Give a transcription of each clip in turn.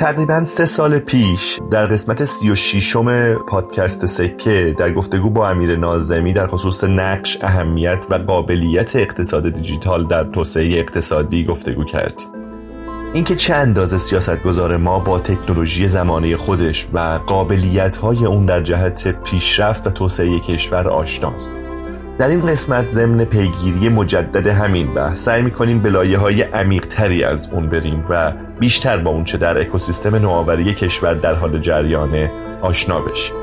تقریبا سه سال پیش در قسمت سی و شیشم پادکست سکه در گفتگو با امیر نازمی در خصوص نقش اهمیت و قابلیت اقتصاد دیجیتال در توسعه اقتصادی گفتگو کردیم. اینکه چه اندازه سیاستگزار ما با تکنولوژی زمانه خودش و قابلیت های اون در جهت پیشرفت و توسعه کشور آشناست. در این قسمت ضمن پیگیری مجدد همین بحث سعی می‌کنیم به لایه های عمیق تری از اون بریم و بیشتر با اون چه در اکوسیستم نوآوری کشور در حال جریانه آشنا بشیم.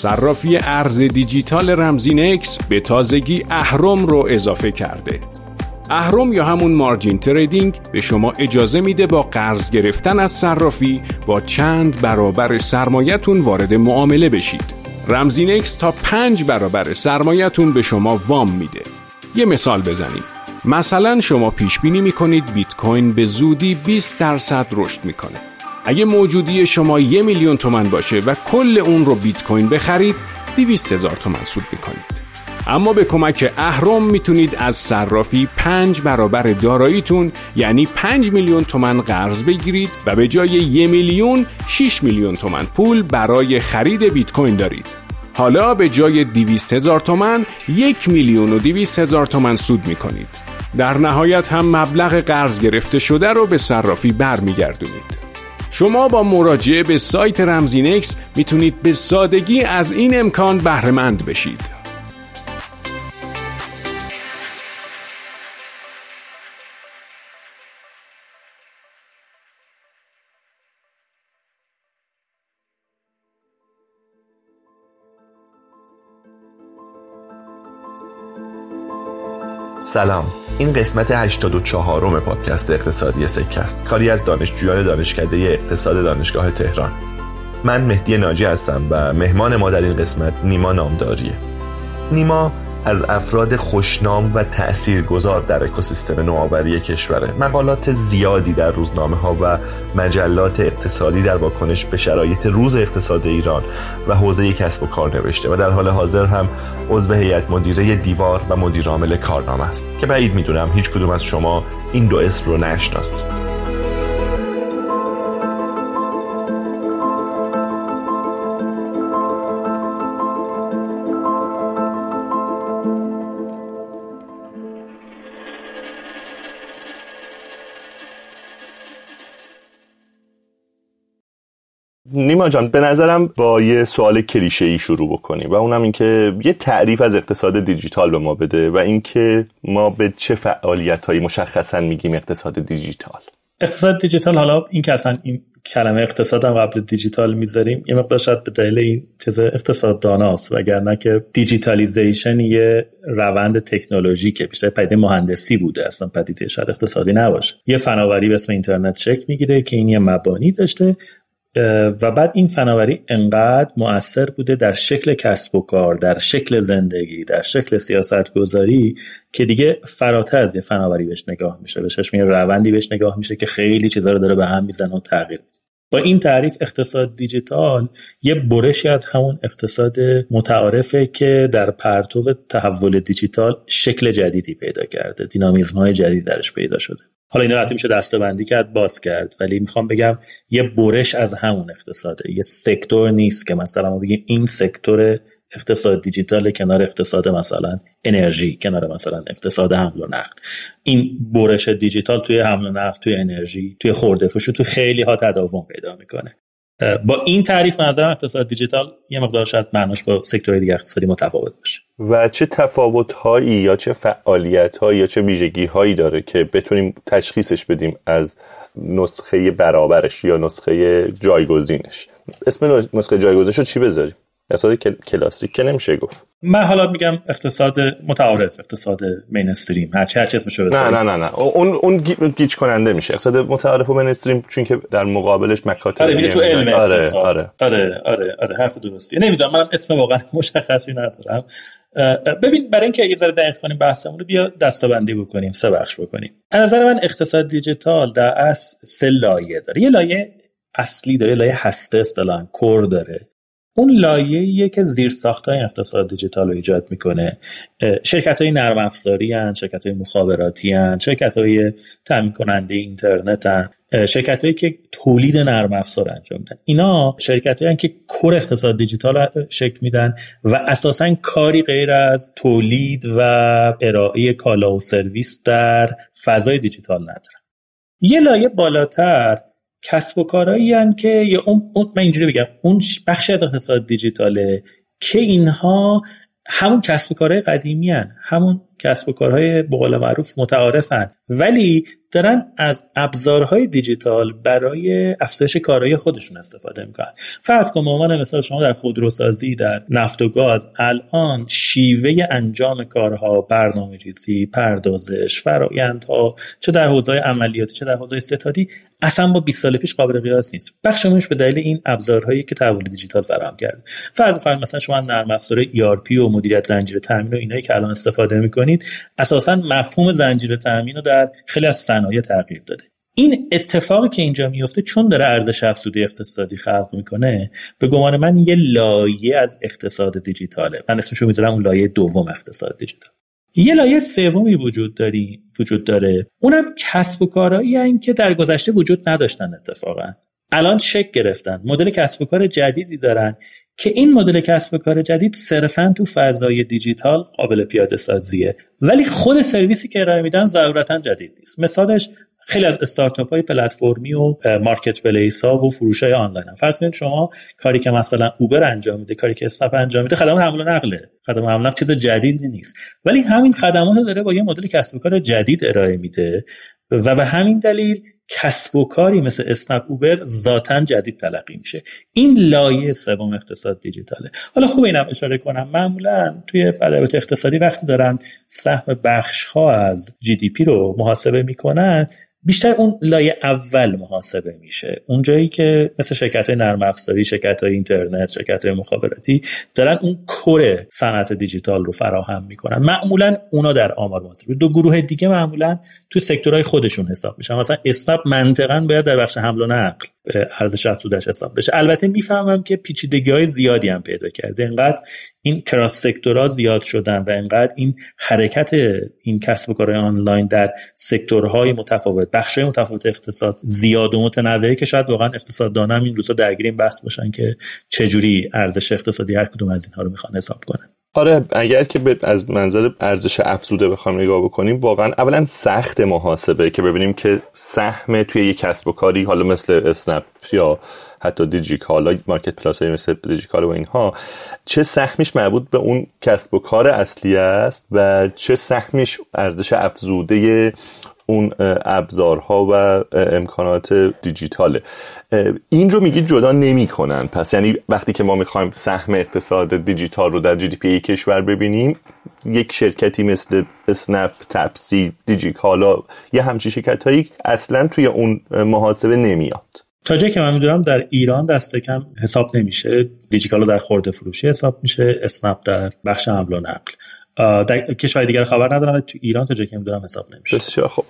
صرافی ارز دیجیتال رمزینکس به تازگی اهرم رو اضافه کرده. اهرم یا همون margin trading به شما اجازه میده با قرض گرفتن از صرافی با چند برابر سرمایتون وارد معامله بشید. رمزینکس تا پنج برابر سرمایتون به شما وام میده. یه مثال بزنیم. مثلا شما پیش بینی می‌کنید بیت کوین به زودی 20 درصد رشد می‌کنه. اگه موجودی شما یه میلیون تومن باشه و کل اون رو بیت کوین بخرید 200 هزار تومن سود می‌کنید. اما به کمک اهرم می‌تونید از صرافی پنج برابر داراییتون یعنی 5 میلیون تومن قرض بگیرید و به جای یه میلیون 6 میلیون تومن پول برای خرید بیت کوین دارید. حالا به جای 200 هزار تومن یک میلیون و 200 هزار تومن سود می‌کنید. در نهایت هم مبلغ قرض گرفته شده رو به صرافی برمیگردونید. شما با مراجعه به سایت رمزینکس می‌تونید به سادگی از این امکان بهرهمند بشید. سلام. این قسمت 84 م پادکست اقتصادی سکه است کاری از دانشجویان دانشکده اقتصاد دانشگاه تهران. من مهدی ناجی هستم و مهمان ما در این قسمت نیما نامداریه. نیما از افراد خوشنام و تأثیرگذار در اکوسیستم نوآوری کشوره. مقالات زیادی در روزنامه ها و مجلات اقتصادی در واکنش به شرایط روز اقتصاد ایران و حوزه کسب و کار نوشته و در حال حاضر هم عضو هیئت مدیره دیوار و مدیرعامل کارنامه است که بعید می‌دونم هیچ کدوم از شما این دو اسم رو نشناسید. نیما جان به نظرم با یه سوال کلیشه ای شروع بکنیم و اونم اینکه یه تعریف از اقتصاد دیجیتال به ما بده و اینکه ما به چه فعالیت هایی مشخصا میگیم اقتصاد دیجیتال. اقتصاد دیجیتال حالا این که اصلا این کلمه اقتصاد هم قبل دیجیتال می‌ذاریم یه مقدار شاید به دلیل این چیز اقتصاد داناست وگرنه که digitalization یه روند تکنولوژی که بیشتر پدیده مهندسی بوده اصلا پدیده شاید اقتصادی نباشه. یه فناوری به اسم اینترنت شکل می‌گیره که این یه مبانی داشته و بعد این فناوری انقدر مؤثر بوده در شکل کسب و کار در شکل زندگی در شکل سیاست گذاری که دیگه فراتر از یه فناوری بهش نگاه میشه. به چشم یه روندی بهش نگاه میشه که خیلی چیزا رو داره به هم می‌زنه و تغییر میده. با این تعریف اقتصاد دیجیتال یه برشی از همون اقتصاد متعارفه که در پرتو تحول دیجیتال شکل جدیدی پیدا کرده. دینامیزم های جدید درش پیدا شده. حالا اینا حتی میشه دسته کرد باز کرد. ولی می‌خوام بگم یه برش از همون اقتصاده یه سکتور نیست که مثلا ما بگیم این سکتور اقتصاد دیجیتال کنار اقتصاد مثلا انرژی کنار مثلا اقتصاد حمل و نقل. این برش دیجیتال توی حمل و نقل توی انرژی توی خورده فروش توی خیلی ها تداوم پیدا می‌کنه. با این تعریف نظر اقتصاد دیجیتال یه مقدار شاید معناش با سکتور دیگه اقتصادی متفاوت باشه. و چه تفاوت هایی یا چه فعالیت هایی یا چه ویژگی هایی داره که بتونیم تشخیصش بدیم از نسخه برابرش یا نسخه جایگزینش؟ اسم نسخه جایگزینش رو چی بذاریم؟ اقتصاد کلاسیک که نمیشه گفت. من حالا میگم اقتصاد متعارف اقتصاد مینستریم هر چه هر اسمشو نه نه نه نه. اون اون گیج کننده میشه. اقتصاد متعارف و مینستریم چون که در مقابلش مکاتب آره تو علم آره اقتصاد. آره. آره آره آره حرف درستی. نمی‌دونم من اسم واقعا مشخصی ندارم. ببین برای اینکه اگه ذره دقیق کنیم بحثمون رو بیا دستبندی بکنیم سه بخش بکنیم. از نظر من اقتصاد دیجیتال در اصل سه لایه داره. یه لایه اصلی داره یه لایه هسته اصطلاحا کور داره. اون لایه که زیر های اقتصاد دیجیتال رو ایجاد می‌کنه. شرکت های نرم افزاری هن، شرکت های مخابراتی هن، شرکت های تامین کننده اینترنت هن، شرکت هایی که تولید نرم افزار انجام میدن اینا شرکت هایی که کور اقتصاد دیجیتال شکل میدن و اساسا کاری غیر از تولید و ارائه کالا و سرویس در فضای دیجیتال ندارن. یه لایه بالاتر کسب و کارهایی که یا اون, اون من اینجوری بگم اون بخشی از اقتصاد دیجیتاله که اینها همون کسب و کارهای قدیمی هن. همون کسب و کارهای بقول معروف متعارفن ولی دارن از ابزارهای دیجیتال برای افزایش کارهای خودشون استفاده می‌کنن. فرض کن به مثال شما در خودروسازی در نفت و گاز الان شیوه انجام کارها برنامه ریزی پردازش فرایندها چه در حوزه عملیاتی چه در حوزه ستادی اصلا با 20 سال پیش قابل قیاس نیست. بخش به دلیل این ابزارهایی که تحول دیجیتال فراهم کرده. فرض فرض مثلا شما نرم افزار ERP و مدیریت زنجیره تامین و اینایی که الان استفاده می‌کنید اساسا مفهوم زنجیره تامین رو در خیلی از صنایع تغییر داده. این اتفاقی که اینجا میفته چون داره ارزش افزوده اقتصادی خلق می‌کنه به گمان من یه لایه از اقتصاد دیجیتاله. من اسمشو می‌ذارم اون لایه دوم اقتصاد دیجیتال. یه لایه سومی وجود داری وجود داره. اونم کسب و کارهایی که در گذشته وجود نداشتن اتفاقا. الان شک گرفتن. مدل کسب و کار جدیدی دارن که این مدل کسب و کار جدید صرفا تو فضای دیجیتال قابل پیاده سازیه. ولی خود سرویسی که ارائه میدن ضرورتا جدید نیست. مثالش خیلی از استارتاپ های پلتفرمی و مارکت پلیس ها و فروش های آنلاین هم. فرض کنید شما کاری که مثلا اوبر انجام میده کاری که اسنپ انجام میده خدمات حمل و نقله. خدمات حمل چیز جدیدی نیست. ولی همین خدمات داره با یه مدل کسب و کار جدید ارائه میده و به همین دلیل کسب و کاری مثل اسنپ اوبر ذاتا جدید تلقی میشه. این لایه سوم اقتصاد دیجیتاله. حالا خوب اینم اشاره کنم. معمولا توی ادبیات اقتصادی وقتی دارن سهم بخش ها از جی دی پی رو محاسبه می‌کنن بیشتر اون لایه اول محاسبه میشه. اونجایی که مثل شرکت های نرم افزاری شرکت های اینترنت شرکت های مخابراتی دارن اون کور صنعت دیجیتال رو فراهم می‌کنن. معمولا اونا در آمار محاسبه. دو گروه دیگه معمولا تو سکتورهای خودشون حساب میشن. مثلا اسنپ منطقا باید در بخش حمل و نقل ارزش افزودش حساب بشه. البته می‌فهمم که پیچیدگی های زیادی هم پیدا کرده. انقدر این کراس سکتورها زیاد شدن و انقدر این حرکت این کسب و کارهای آنلاین در سکتورهای متفاوت بخشهای متفاوت اقتصاد زیاد و متنوعه که شاید واقعا اقتصاددانا هم این روزا درگیر این بحث باشن که چجوری ارزش اقتصادی هر کدوم از اینها رو می‌خوان حساب کنن. آره اگر که از منظر ارزش افزوده بخوام نگاه بکنیم واقعا اولا سخت محاسبه که ببینیم که سهم توی یک کسب و کاری حالا مثل اسنپ یا حتی دیجیکالا مارکت پلاس های مثل دیجیکالا و اینها چه سهمیش مربوط به اون کسب و کار اصلی است و چه سهمیش ارزش افزوده اون ابزارها و امکانات دیجیتاله. این رو میگید جدا نمی‌کنن. پس یعنی وقتی که ما می‌خوایم سهم اقتصاد دیجیتال رو در جی دی پی کشور ببینیم یک شرکتی مثل اسنپ تپسی دیجیکالا یه همچی شرکت هایی اصلا توی اون محاسبه نمیاد. تا جایی که من می‌دونم در ایران دست کم حساب نمیشه. دیجیکالا در خورده فروشی حساب میشه اسنپ در بخش حمل و نقل. در کشور دیگر خبر ندارم تو ایران تا جایی که می‌دونم حساب نمیشه. بسیار خب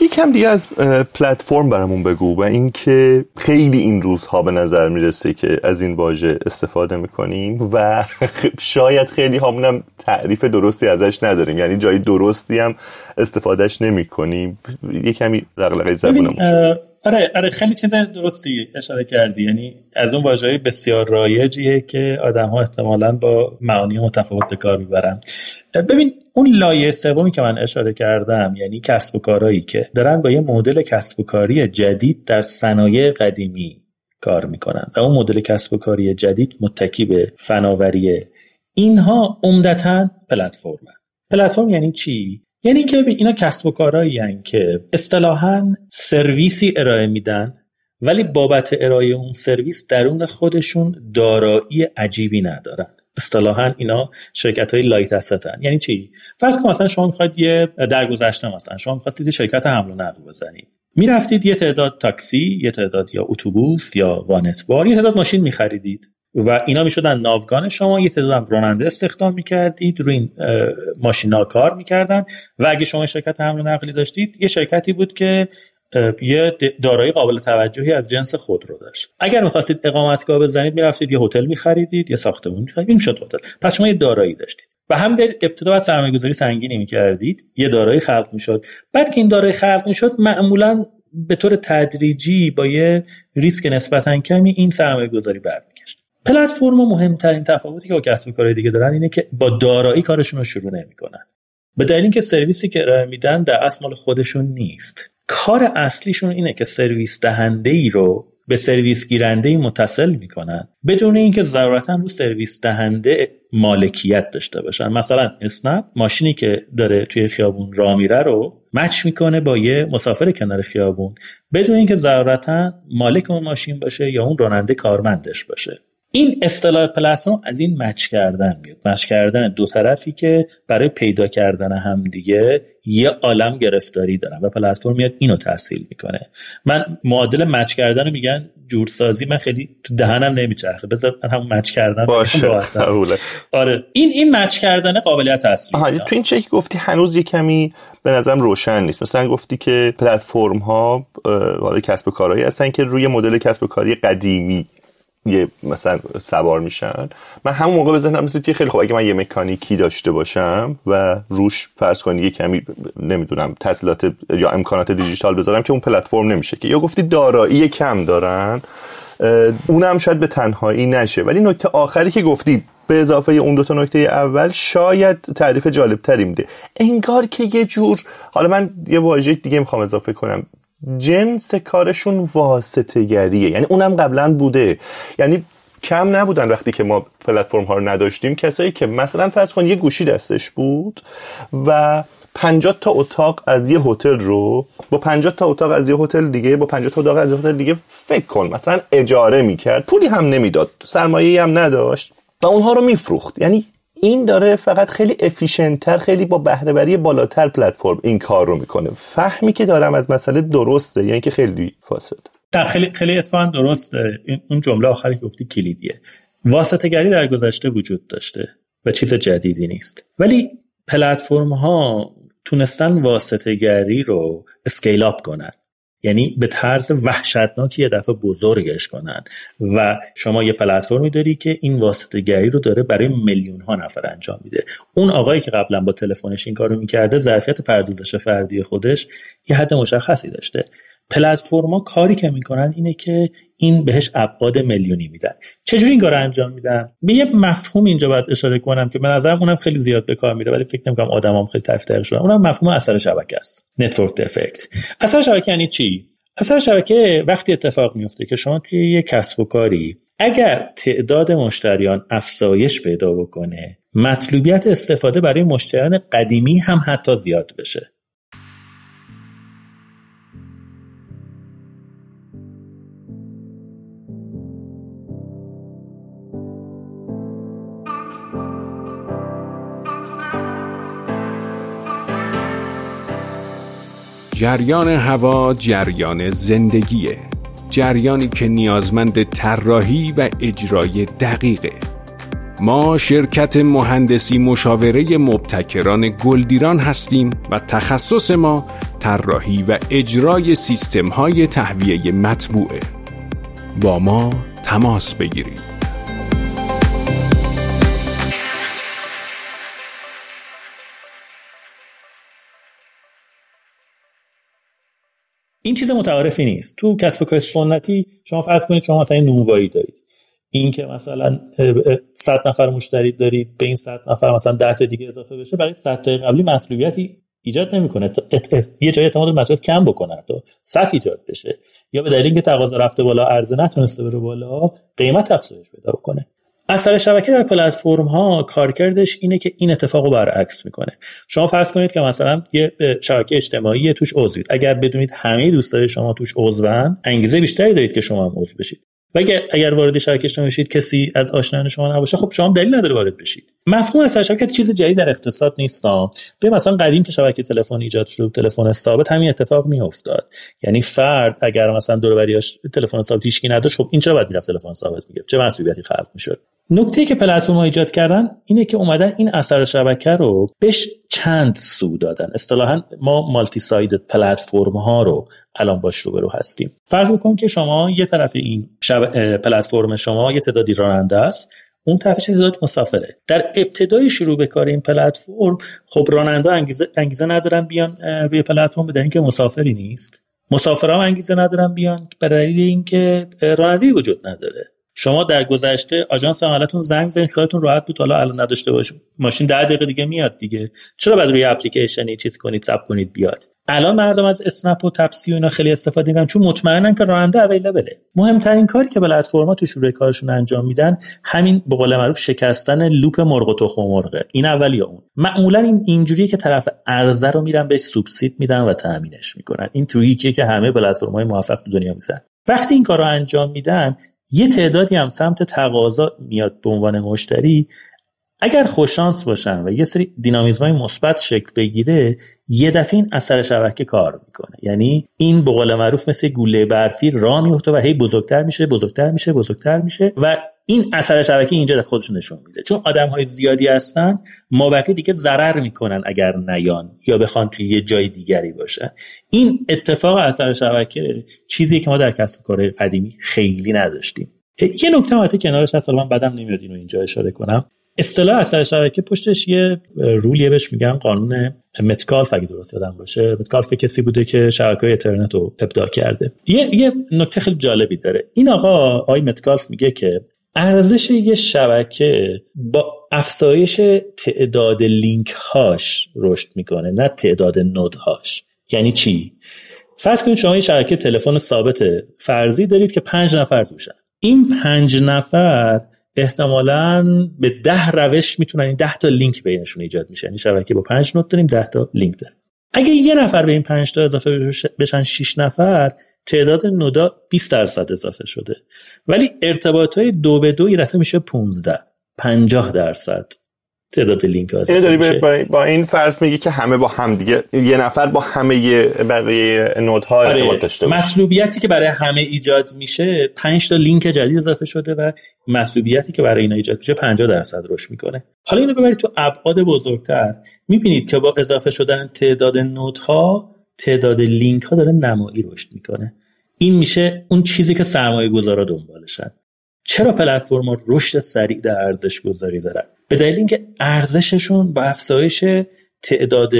یکم دیگه از پلتفرم برامون بگو و اینکه خیلی این روزها به نظر می‌رسه که از این واژه استفاده می‌کنیم و شاید خیلی همونم تعریف درستی ازش نداریم. یعنی جای درستی هم استفادهش نمی کنیم یه کمی دغدغه زبونمون شد. آره آره خیلی چیز درستی اشاره کردی. یعنی از اون واژه‌های بسیار رایجیه که آدم احتمالا با معانی متفاوت به کار می‌برن. ببین اون لایه سومی که من اشاره کردم یعنی کسب و کارهایی که دارن با یه مدل کسب و کاری جدید در صنایع قدیمی کار می‌کنن و اون مدل کسب و کاری جدید متکی به فناوریه اینها عمدتا پلتفرم پلتفرم یعنی چی؟ یعنی ببین اینا کسب و کارهایی که اصطلاحا سرویسی ارائه میدن ولی بابت ارائه اون سرویس درون خودشون دارایی عجیبی ندارن. اصطلاحا اینا شرکت های لایت هستن یعنی چی؟ فرض کن مثلا شما می‌خواید یه درگذشته مثلا شما می‌خواستید شرکت حمل و نقل بزنید. می‌رفتید یه تعداد تاکسی یه تعداد یا اتوبوس یا وانت بار یه تعداد ماشین میخریدید. و اینا می‌شدن ناوگان شما یه تعداد راننده استخدام می‌کردید روی این ماشینا کار می‌کردن. و اگه شما شرکت حمل و نقلی داشتید یه شرکتی بود که یه دارایی قابل توجهی از جنس خود رو داشت. اگر می‌خواستید اقامتگاه بزنید می‌رفتید یه هتل میخریدید یه ساختمون میخریدید می‌شد هتل. پس شما یه دارایی داشتید. و هم در ابتدا باید سرمایه گذاری سنگینی می‌کردید یه دارایی خلق می‌شد. بعد که این دارایی خلق می‌شد معمولا به طور تدریجی با یه ریسک نسبتا کمی این سرمایه گذاری برمیگشت. پلتفرم مهمترین تفاوتی که با کسب کارهای دیگه دارن اینه که با دارایی کارشون رو شروع نمی‌کنن. به دلیل اینکه سرویسی که ارائه میدن در اصل مال خودشون نیست. کار اصلیشون اینه که سرویس دهنده ای رو به سرویس گیرنده ای متصل می‌کنن بدون اینکه ضرورتا رو سرویس دهنده مالکیت داشته باشن. مثلا اسنپ ماشینی که داره توی خیابون را میره رو مچ می‌کنه با یه مسافر کنار خیابون بدون اینکه ضرورتا مالک اون ماشین باشه یا اون راننده کارمندش باشه. این اصطلاح پلتفرم از این مچ کردن میاد. مچ کردن دو طرفی که برای پیدا کردن هم دیگه یه عالم گرفتاری دارن و پلتفرم میاد اینو تحصیل می‌کنه. من معادل مچ کردن رو میگن جورسازی. من خیلی تو دهنم نمیچرخه. بذار من هم مچ کردن باشه آره. این این مچ کردن قابلیت اصلی تو این چک گفتی هنوز یه کمی به نظرم روشن نیست. مثلا گفتی که پلتفرم ها کسب کارهایی هستن که روی مدل کسب کاری قدیمی یه مثلا سوار میشن. من همون موقع بزنم مثل که خیلی خوب اگه من یه مکانیکی داشته باشم و روش فرض کنی یه کمی نمی‌دونم تسهیلات یا امکانات دیجیتال بذارم که اون پلتفرم نمیشه که. یا گفتی دارایی کم دارن اونم شاید به تنهایی نشه. ولی نکته آخری که گفتی به اضافه اون دو تا نکته اول شاید تعریف جالب تری میده. انگار که یه جور حالا من یه واژه دیگه می‌خوام اضافه کنم. جنس کارشون واسطه گریه یعنی اونم قبلا بوده. یعنی کم نبودن وقتی که ما پلتفرم ها رو نداشتیم. کسایی که مثلا فرض کن یه گوشی دستش بود و 50 تا اتاق از یه هتل رو با 50 تا اتاق از یه هتل دیگه با 50 تا اتاق از یه هتل دیگه فکر کن. مثلا اجاره می‌کرد. پولی هم نمی‌داد. سرمایه هم نداشت. و اونها رو میفروخت. یعنی این داره فقط خیلی افیشنتر خیلی با بهرهوری بالاتر پلتفرم این کار رو می‌کنه. فهمی که دارم از مسئله درسته یعنی که خیلی فاسد؟ در خیلی خیلی اتفاقا درسته. اون جمله آخری که گفتی کلیدیه. واسطه گری در گذشته وجود داشته و چیز جدیدی نیست. ولی پلتفرم ها تونستن واسطه گری رو اسکیل اپ کنن. یعنی به طرز وحشتناکی یه دفعه بزرگش کنن. و شما یه پلتفرمی داری که این واسطه گری رو داره برای میلیون ها نفر انجام میده. اون آقایی که قبلا با تلفنش این کارو می‌کرده ظرفیت پردازش فردی خودش یه حد مشخصی داشته. پلتفرما کاری که می‌کنن اینه که این بهش ابعاد میلیونی میدن. چجوری این کار انجام میدن؟ به یه مفهوم اینجا باید اشاره کنم که به نظرم اونم خیلی زیاد به کار میره ولی فکر نمی‌کنم آدمام خیلی تعریف دقیق شدن اونم مفهوم اثر شبکه است. network effect اثر شبکه یعنی چی؟ اثر شبکه وقتی اتفاق میفته که شما توی یه کسب و کاری اگر تعداد مشتریان افزایش پیدا بکنه مطلوبیت استفاده برای مشتریان قدیمی هم حتی زیاد بشه. جریان هوا جریان زندگیه. جریانی که نیازمند طراحی و اجرای دقیقه. ما شرکت مهندسی مشاوره مبتکران گلدیران هستیم و تخصص ما طراحی و اجرای سیستم های تهویه مطبوعه. با ما تماس بگیرید. این چیز متعارفی نیست. تو کسب کار سنتی شما فرض کنید شما مثلا نونوایی دارید. این که مثلا 100 نفر مشتری دارید به این 100 نفر مثلا 10 تا دیگه اضافه بشه برای 100 تا قبلی مسئولیتی ایجاد نمی‌کنه. یه جای اعتماد مسئولیت کم بکنه تا صف ایجاد بشه. یا به دلیل اینکه تقاضا رفته بالا عرضه نتونسته بره بالا قیمت افزایش پیدا بکنه. اثر شبکه در پلتفرم ها کارکردش اینه که این اتفاق رو برعکس می‌کنه. شما فرض کنید که مثلا یه شبکه اجتماعی توش عضوید اگر بدونید همه دوستای شما توش عضون انگیزه بیشتری دارید که شما هم عضو بشید. و اگر, وارد شبکه اجتماعی بشید کسی از آشنایان شما نباشه خب شما دلیل نداره وارد بشید. مفهوم اثر شبکه چیز جدید در اقتصاد نیست. به مثلا قدیم که شبکه تلفن ایجاد شد تلفن ثابت همین اتفاق میافتاد. یعنی فرد اگر مثلا دور تلفن ثابت هیچکی نداشت خب این چرا باید می‌رفت تلفن ثابت می‌گرفت؟ چه مسئولیتی خلق می‌شد؟ نکته که پلتفرم ها ایجاد کردن اینه که اومدن این اثر شبکه رو بهش چند سو دادن. اصطلاحا ما مالتی ساید پلتفرم ها رو الان باش رو برو هستیم. فرض بکن که شما یه طرف این شب... پلتفرم شما یه تعدادی راننده است اون طرفش تعداد مسافره. در ابتدای شروع به کار این پلتفرم خب راننده انگیزه, انگیزه ندارن بیان روی پلتفرم بدن که مسافری نیست. مسافرها انگیزه ندارن بیان برای دلیل اینکه راننده وجود نداره. شما در گذشته آژانس عملتون زنگ زنگ خیالتون راحت بود حالا الان نداشته باشه ماشین ده دقیقه دیگه میاد دیگه. چرا بعد روی اپلیکیشنی چیز کنید ساب کنید بیاد؟ الان مردم از اسنپ و تپسی و اینا خیلی استفاده می‌کنن چون مطمئنن که راننده اویلیبله مهمترین کاری که پلتفرما تو شروع کارشون انجام میدن همین به قول معروف شکستن لوپ مرغ و تخم مرغه این اولی یا اون. معمولا این اینجوریه که طرف عرضه رو میرن بهش سوبسید میدن و تامینش می‌کنن. این تریکیه که همه پلتفرم‌های موفق تو دنیا می‌زنن. وقتی این کار رو انجام میدن یه تعدادی هم سمت تقاضا میاد به عنوان مشتری. اگر خوششانس باشن و یه سری دینامیزم های مثبت شکل بگیره یه دفعه این اثر شبکه کار می‌کنه. یعنی این به قول معروف مثل گوله برفی را میفته و هی بزرگتر میشه بزرگتر میشه بزرگتر میشه و این اثر شبکه اینجا خودش نشون میده. چون آدم های زیادی هستن ما بقیه دیگه ضرر می‌کنن اگر نیان یا بخوان توی یه جای دیگری باشه این اتفاق اثر شبکه چیزی که ما در کسب کار قدیمی خیلی نداشتیم. یه نکته البته کنارش هست من بدم نمیاد اینو اینجا اشاره کنم. اصطلاح اثر شبکه پشتش یه رولیه بهش میگن قانون متکالف اگه درست یادم باشه. متکالف کسی بوده که شبکه های اینترنت رو ابداع کرده. یه, یه نکته خیلی جالبی داره. این آقا آقای متکالف میگه که ارزش یه شبکه با افزایش تعداد لینک هاش رشد می‌کنه نه تعداد نود هاش یعنی چی؟ فرض کنید شما یه شبکه تلفن ثابت فرضی دارید که پنج نفر توشن. این پنج نفر احتمالا به ده روش می‌تونن این ده تا لینک بینشون ایجاد میشه. یعنی شبکه با پنج نود داریم ده تا لینک داریم. اگه یه نفر به این پنج تا اضافه بشن 6 نفر تعداد نودا 20 درصد اضافه شده. ولی ارتباط های دو به دو یه دفعه میشه 15 50 درصد. تعداد لینک ها داری با, با این فرض میگی که همه با هم دیگه یه نفر با همه برای نودها آره. ارتباط داشته باشه. مطلوبیتی که برای همه ایجاد میشه 5 تا لینک جدید اضافه شده و مطلوبیتی که برای اینا ایجاد میشه 50 درصد رشد می‌کنه. حالا اینو ببرید تو ابعاد بزرگتر. می‌بینید که با اضافه شدن تعداد نودها تعداد لینک ها داره نمایی رشد می‌کنه. این میشه اون چیزی که سرمایه گذارا دنبالشن. چرا پلتفرم رشد سریع در ارزش گذاری دارن؟ به دلیل اینکه ارزششون با افزایش تعداد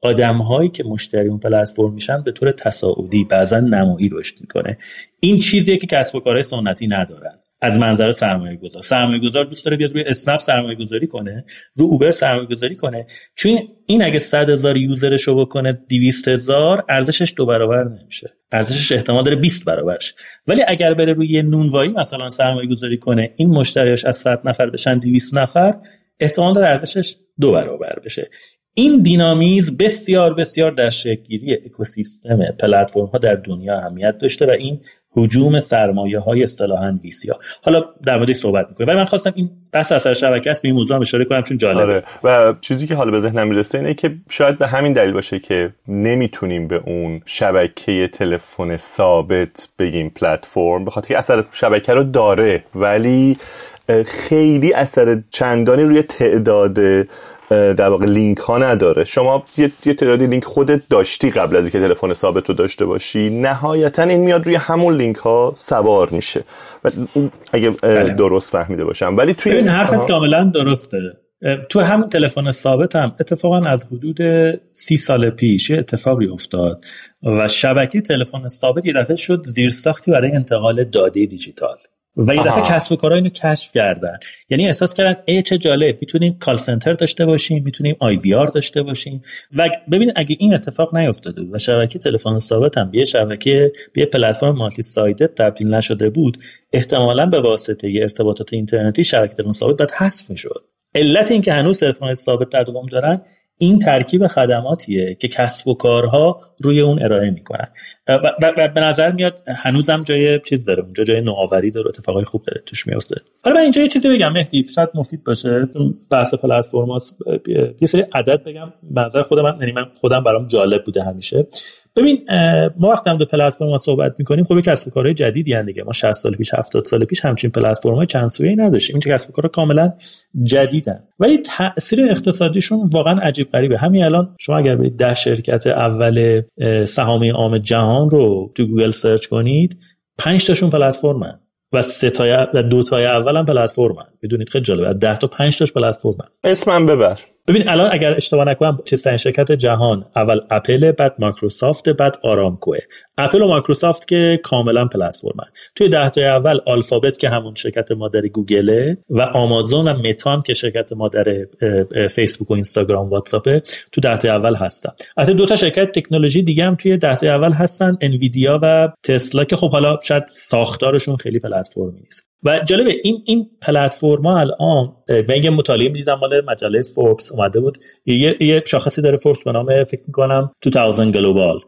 آدم هایی که مشتری اون پلتفرم میشن به طور تصاعدی بعضا نمایی رشد می‌کنه. این چیزیه که کسب و کارهای سنتی ندارن. از منظر سرمایه گذار سرمایه گذار دوست داره بیاد روی اسنپ سرمایه گذاری کنه رو اوبر سرمایه گذاری کنه. چون این اگه 100 هزار یوزرش رو بکنه 200 هزار ارزشش دو برابر نمیشه. ارزشش احتمال داره 20 برابرش. ولی اگر بره روی نونوایی مثلا سرمایه گذاری کنه این مشتریاش از 100 نفر بشن 200 نفر احتمال داره ارزشش دو برابر بشه. این دینامیز بسیار بسیار در شکلگیری اکوسیستم پلتفرم ها در دنیا اهمیت داشته و این حجوم سرمایه های اصطلاحا ویسیا حالا در موردش صحبت می‌کنیم. ولی من خواستم این بحث اثر شبکه است به این موضوع هم اشاره کنم چون جالبه. آره. و چیزی که حالا به ذهنم می‌رسه اینه که شاید به همین دلیل باشه که نمی‌تونیم به اون شبکه تلفن ثابت بگیم پلتفرم به خاطر که اثر شبکه رو داره. ولی خیلی اثر چندانی روی تعداد در واقع لینک ها نداره. شما یه, یه تعدادی لینک خودت داشتی قبل از اینکه تلفن ثابت رو داشته باشی. نهایتا این میاد روی همون لینک ها سوار میشه. و اگه بله. درست فهمیده باشم. ولی توی این حرفت کاملا درسته. تو همون تلفن ثابت هم اتفاقا از حدود سی سال پیش اتفاقی افتاد و شبکه تلفن ثابت یه دفعه شد زیرساختی برای انتقال داده دیجیتال. و یه دفعه کسب و کارها اینو کشف کردن. یعنی احساس کردن ای چه جالب می‌تونیم کال سنتر داشته باشیم می‌تونیم آی وی آر داشته باشیم. و ببین اگه این اتفاق نیفتاده بود و شبکه تلفن ثابت هم یه شبکه یه پلتفرم مالتی سایدت تبدیل نشده بود احتمالا به واسطه یه ارتباطات اینترنتی شبکه تلفن ثابت بعد حذف می‌شد. علت اینکه هنوز تلفن ثابت تداوم دارن این ترکیب خدماتیه که کسب و کارها روی اون ارائه می‌کنن. و, به نظر میاد هنوزم جای چیز داره. اونجا جای نوآوری داره. اتفاقای خوب داره. توش میفته حالا من اینجا یه چیزی بگم. مهدی شاید مفید باشه. بحث پلتفرماست یه سری عدد بگم. نظر خودم یعنی من خودم برام جالب بوده همیشه. ببین ما وقتی هم دو پلتفرم صحبت می‌کنیم خب کسب و کارهای جدیدی دیگه. ما 60 سال پیش 70 سال پیش همچین پلتفرم های چند سویه نداشتیم. این کسب و کارها کاملا جدیدن. ولی تاثیر اقتصادیشون واقعا عجیب غریبه. همین الان شما اگر برید ده شرکت اول سهامی عام جهان رو تو گوگل search کنید 5 تاشون پلتفرمن و سه تای و دو تای اول پلتفرمن. می‌دونید خیلی جالبه. 10 تا 5 تاش پلتفرمن. اسمم ببر. ببین الان اگر اشتباه نکنم چه شرکت جهان اول اپل بعد مایکروسافت بعد آرامکوئه. اپل و مایکروسافت که کاملا پلتفرمن. توی ده تا اول آلفابت که همون شرکت مادر گوگله و آمازون و متا که شرکت مادر فیسبوک و اینستاگرام واتساپ تو ده تا اول هستن. البته دو تا شرکت تکنولوژی دیگه هم توی ده تا اول هستن انویدیا و تسلا که خب حالا شاید ساختارشون خیلی پلتفرمی نیست. و جالبه این این پلتفرم الان من یه مطالعه می‌دیدم مال مجله فوربس اومده بود. یه, یه شاخصی داره فوربس به نام فکر می‌کنم 2000 global.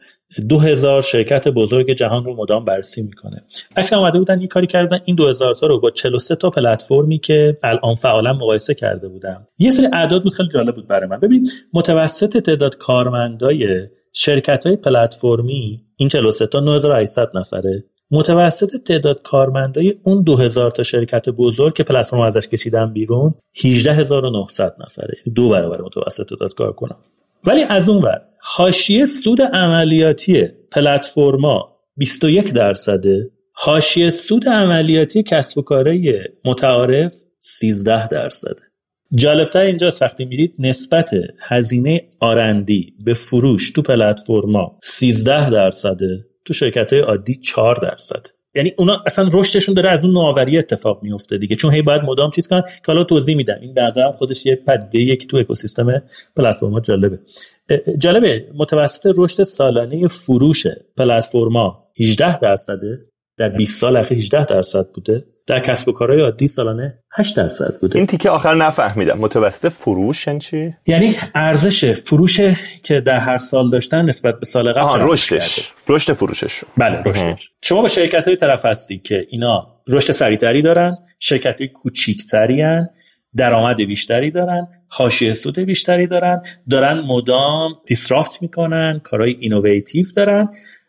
دو هزار شرکت بزرگ جهان رو مدام بررسی می‌کنه. اکنون اومده بودن یه کاری کردن این دو هزار تا رو با 43 تا پلتفرمی که الان فعالا مقایسه کرده بودم یه سری اعداد بود خیلی جالب بود برای من. ببین متوسط تعداد کارمندای شرکت های پلتفرمی این 43 تا 9800 نفره. متوسط تعداد کارمندای اون 2000 تا شرکت بزرگ که پلتفرم ازش کشیدن بیرون 18900 نفره. دو برابر متوسط تعداد کار کنم ولی از اون ور حاشیه سود عملیاتی پلتفرما 21 درصده حاشیه سود عملیاتی کسب و کارهای متعارف 13 درصده. جالبتر اینجاست وقتی میرید نسبت هزینه آرندی به فروش تو پلتفرما 13 درصده. تو شرکت های عادی 4 درصد. یعنی اونا اصلا رشدشون داره از اون نوآوری اتفاق میفته دیگه. چون هی باید مدام چیز کنن که حالا توضیح میدم. این به خودش یه پدیده که تو اکوسیستم پلتفرما جالبه. جالبه. متوسط رشد سالانه فروش پلتفرما 18 درصده. در 20 سال اخیر 18 درصد بوده. در کسب و کارهای عادی سالانه 8 درصد بوده. این تیکه آخر نفهمیدم. متوسط فروش یعنی چی؟ یعنی ارزش فروش که در هر سال داشتن نسبت به سال قبل رشدش. رشد فروشش بله رشدش. شما با شرکت های طرف هستی که اینا رشد سریعتری دارن شرکت های کوچیکتری درآمد بیشتری دارن حاشیه سود بیشتری دارن دارن مدام disrupt می‌کنن کارهای innovative دارن.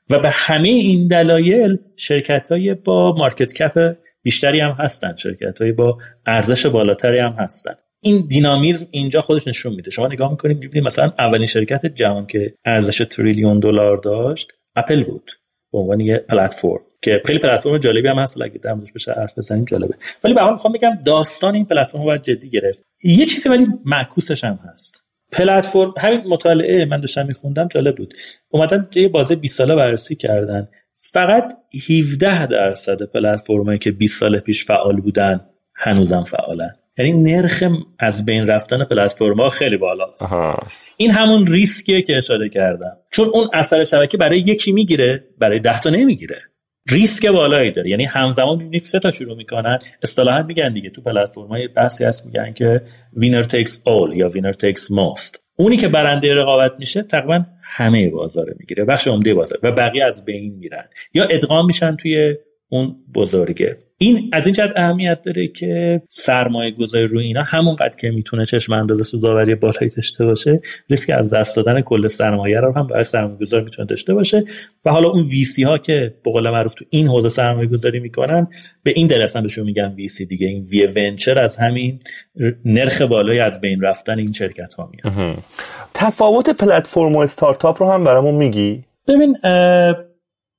و به همه این دلایل شرکت های با market cap بیشتری هم هستن. شرکت های با ارزش بالاتری هم هستن. این دینامیزم اینجا خودش نشون میده. شما نگاه می‌کنید می‌بینید مثلا اولین شرکت جهان که ارزش تریلیون دلار داشت اپل بود. به عنوان یه پلتفرم. که خیلی پلتفرم جالبی هم هست. اگه درموش بشه حرف بزنیم جالبه. ولی به حال می‌خوام بگم داستان این پلتفرم رو باید جدی گرفت. یه چیزی ولی معکوسش هم هست. پلتفرم همین مطالعه من داشتم میخوندم جالب بود. اومدن یه بازه 20 ساله بررسی کردن. فقط 17 درصد پلتفرمایی که 20 سال پیش فعال بودن هنوزم فعالن. یعنی نرخ از بین رفتن پلتفرم ها خیلی بالاست. این همون ریسکیه که اشاره کردم. چون اون اثر شبکه برای یکی می‌گیره برای ده تا نمی‌گیره. ریسک بالایی داره. یعنی همزمان می‌بینید سه تا شروع می‌کنن. اصطلاحا میگن دیگه تو پلتفرم های بحثی هست میگن که winner takes all یا winner takes most اونی که برنده رقابت میشه تقریبا همه بازار می‌گیره. بخش عمده بازار و بقیه از بین میرن. یا ادغام میشن توی اون بزرگه. این از این جهت اهمیت داره که سرمایه گذاری روی اینا همونقدر که می‌تونه چشم اندازه سودآوری بالایی داشته باشه ریسک از دست دادن کل سرمایه رو هم برای سرمایه گذار می‌تونه داشته باشه. و حالا اون ویسی ها که به قول معروف تو این حوزه سرمایه گذاری می‌کنن به این دلیل اصلا بهشون میگن ویسی دیگه. این وی ونچر از همین نرخ بالایی از بین رفتن این شرکت ها میاد تفاوت پلتفرم و استارتاپ رو هم برامون میگی؟ ببین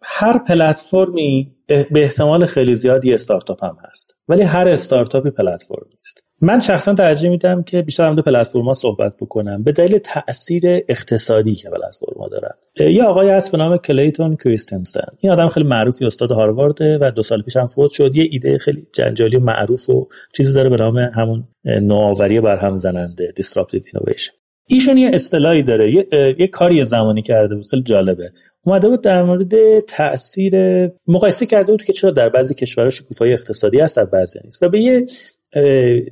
هر پلتفرمی به احتمال خیلی زیاد یه استارتاپ هم هست. ولی هر استارتاپی پلتفرم نیست. من شخصا ترجیح میدم که بیشتر دو پلتفرما صحبت بکنم. به دلیل تاثیر اقتصادی که پلتفرما دارن. یه آقای هست به نام کلیتون کریستنسن. این آدم خیلی معروفی استاد هاروارد و دو سال پیش هم فوت شد. یه ایده خیلی جنجالی و معروف و چیزی داره به نام همون نوآوری برهم زننده disruptive innovation. ایشون یه اصطلاحی داره. یه،, یه کاری زمانی کرده بود. خیلی جالبه. اومده بود در مورد تاثیر مقایسه کرده بود که چرا در بعضی کشورها شکوفایی اقتصادی هست در بعضی نیست. و به یه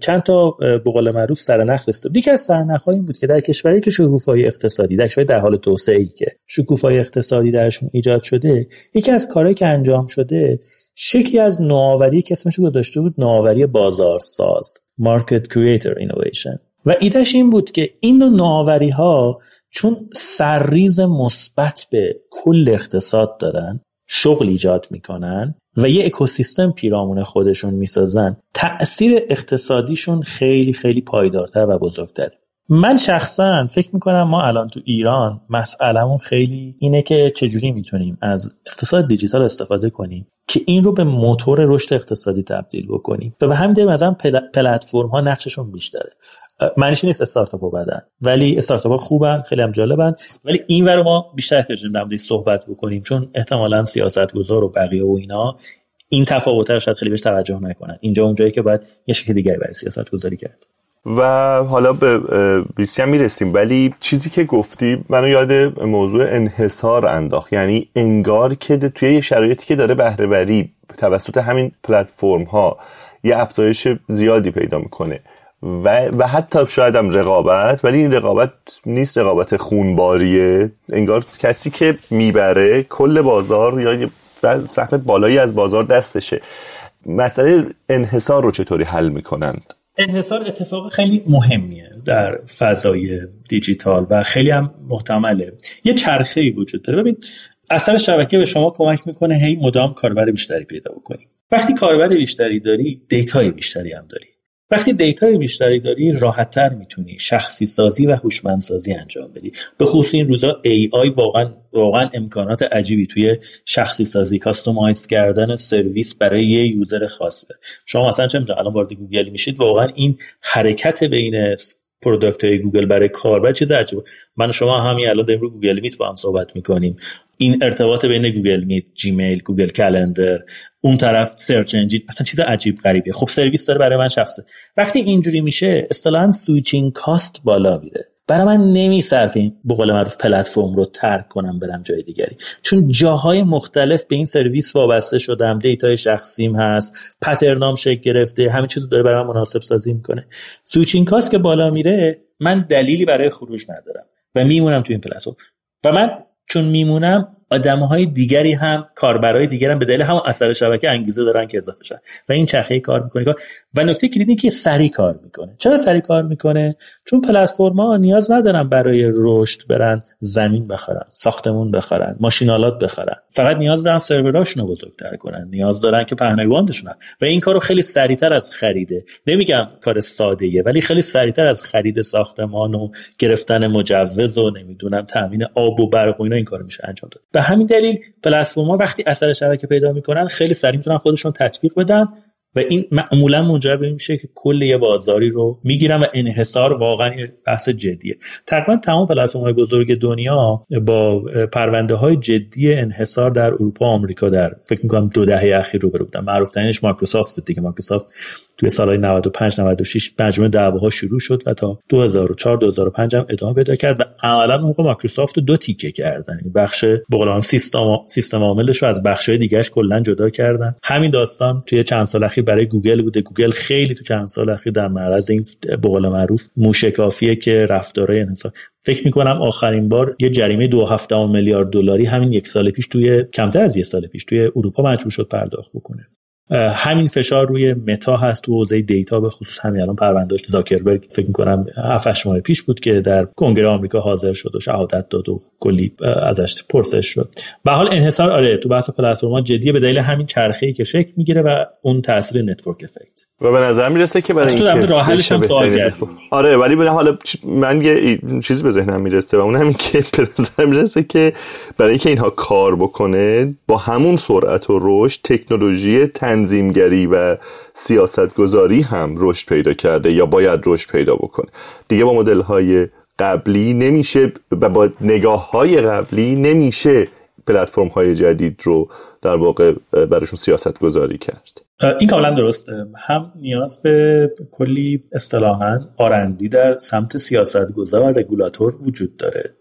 چند تا به قول معروف سرنخ رسید یکی از سرنخ این بود که در کشوری که شکوفایی اقتصادی در کشوری در حال توسعه ای که شکوفایی اقتصادی درشون ایجاد شده یکی از کارهایی که انجام شده شکلی از نوآوری که اسمش گذاشته بود نوآوری بازارساز Market Creator Innovation. و ایدهش این بود که این نوع نوآوری ها چون سرریز مثبت به کل اقتصاد دارن شغل ایجاد می‌کنن و یه اکوسیستم پیرامون خودشون می‌سازن تأثیر اقتصادیشون خیلی خیلی پایدارتر و بزرگتره. من شخصا فکر می‌کنم ما الان تو ایران مسئلهمون خیلی اینه که چجوری می‌تونیم از اقتصاد دیجیتال استفاده کنیم که این رو به موتور رشد اقتصادی تبدیل بکنیم. و به همین دلیل مثلا پلتفرم ها نقششون بیشتره. معنیش نیست استارتاپ ها بدن ولی استارتاپ ها خوبن خیلی هم جالبن. ولی این ور ما بیشتر احتیاج داریم صحبت بکنیم چون احتمالا گذار و بقیه و اینا این تفاوت رو شاید خیلی بهش توجه نکنن. اینجا اونجایی که باید یه شکل دیگری برای سیاست گذاری کرد. و حالا به بیسی هم می‌رسیم. ولی چیزی که گفتی منو یاد موضوع انحصار انداخت. یعنی انگار که توی یه شرایطی که داره بهره توسط همین پلتفرم ها یه افزایش زیادی پیدا می‌کنه. و, و حتی شاید هم رقابت ولی این رقابت نیست رقابت خونباریه. انگار کسی که می‌بره کل بازار یا سهم بالایی از بازار دستشه. مسئله انحصار رو چطوری حل می‌کنند؟ انحصار اتفاق خیلی مهمیه در فضای دیجیتال و خیلی هم محتمله. یه چرخه ای وجود داره. ببین اثر شبکه به شما کمک می‌کنه هی مدام کاربر بیشتری پیدا بکنی. وقتی کاربر بیشتری داری دیتای بیشتری هم داری. وقتی دیتای بیشتری داری راحتتر می‌تونی شخصی سازی و هوشمندسازی انجام بدی. به خصوص این روزا AI واقعا واقعا امکانات عجیبی توی شخصی سازی customize کردن سرویس برای یه user خاصه. شما مثلا چه الان وارد گوگل میشید واقعا این حرکت بین product های گوگل برای کاربر چیز عجیبه. من شما همین الان داریم رو گوگل میت با هم صحبت می‌کنیم. این ارتباط بین گوگل میت جیمیل گوگل کلندر اون طرف search engine اصلا چیز عجیب غریبیه. خب سرویس داره برای من شخصه. وقتی اینجوری میشه اصطلاحا switching cost بالا میره. برای من نمی‌صرفه این به قول معروف پلتفرم رو ترک کنم برم جای دیگری. چون جاهای مختلف به این سرویس وابسته شدم دیتای شخصیم هست pattern ام شکل گرفته همین چیزو داره برای من مناسب سازی می‌کنه. switching cost که بالا میره من دلیلی برای خروج ندارم و میمونم تو این پلتفرم. و من چون میمونم های دیگری هم کاربرای دیگر هم به دلیل همون اثر شبکه انگیزه دارن که اضافه شن. و این چرخه کار می‌کنه. و نکته کلیدی که سریع کار می‌کنه. چرا سریع کار می‌کنه؟ چون پلتفرما نیاز ندارن برای رشد برن زمین بخرن ساختمون بخرن ماشین‌آلات بخرن. فقط نیاز دارن سروراشون رو بزرگتر کنن. نیاز دارن که پهنای باندشون و این کارو خیلی سریعتر از خریده. نمیگم کار ساده ولی خیلی سریعتر از خرید ساختمان و گرفتن مجوز و نمی‌دونم تامین آب و برق و اینا این کار میشه انجام داد. به همین دلیل پلتفرم‌ها وقتی اثر شبکه پیدا می‌کنن خیلی سریع می‌تونن خودشون تطبیق بدن و این معمولا منجر به میشه که کل یه بازاری رو می‌گیرن و انحصار واقعا یه بحث جدیه. تقریبا تمام پلتفرم های بزرگ دنیا با پرونده های جدی انحصار در اروپا و آمریکا در فکر می‌کنم دو دهه اخیر رو بودن. معروف ترینش مایکروسافت بود دیگه. مایکروسافت توی سالهای 95 96 مجموعه دعواها شروع شد و تا 2004 2005 هم ادامه پیدا کرد و عملا موقع مایکروسافت دو تیکه کردن. یعنی بخش به سیستم سیستم عاملش رو از بخش‌های دیگهش کلا جدا کردن. همین داستان توی چند سال اخیر برای گوگل بوده. گوگل خیلی تو چند سال اخیر در معرض این به قول معروف موشکافیه که رفتارهای انسان فکر می‌کنم آخرین بار یه جریمه دو هفته میلیارد دلاری همین یک سال پیش توی کمتر از یک سال پیش توی اروپا مجبور شد پرداخت بکنه. همین فشار روی متا هست تو حوزه دیتا به خصوص همین الان پروندهش زاکربرگ فکر می‌کنم 7 ماه پیش بود که در کنگره آمریکا حاضر شد و شهادت داد و کلی ازش پرسش شد. به حال انحصار آره تو بحث پلتفرم جدیه به دلیل همین چرخه‌ای که شکل می‌گیره و اون تاثیر network effect و به نظر می‌رسه که برای حلش هم سوال آره ولی حالا من یه چیزی به ذهنم می‌رسه و اون همین که به نظر می‌رسه که برای اینکه اینها کار بکنه با همون سرعت و رشد تکنولوژی تنظیمگری و سیاست گذاری هم رشد پیدا کرده یا باید رشد پیدا بکنه. دیگه با مدل های قبلی نمیشه و با نگاه های قبلی نمیشه پلتفرم های جدید رو در واقع براشون سیاست گذاری کرد. این کاملا درسته. هم نیاز به کلی اصطلاحا آرندی در سمت سیاست گذار و رگولاتور وجود داره.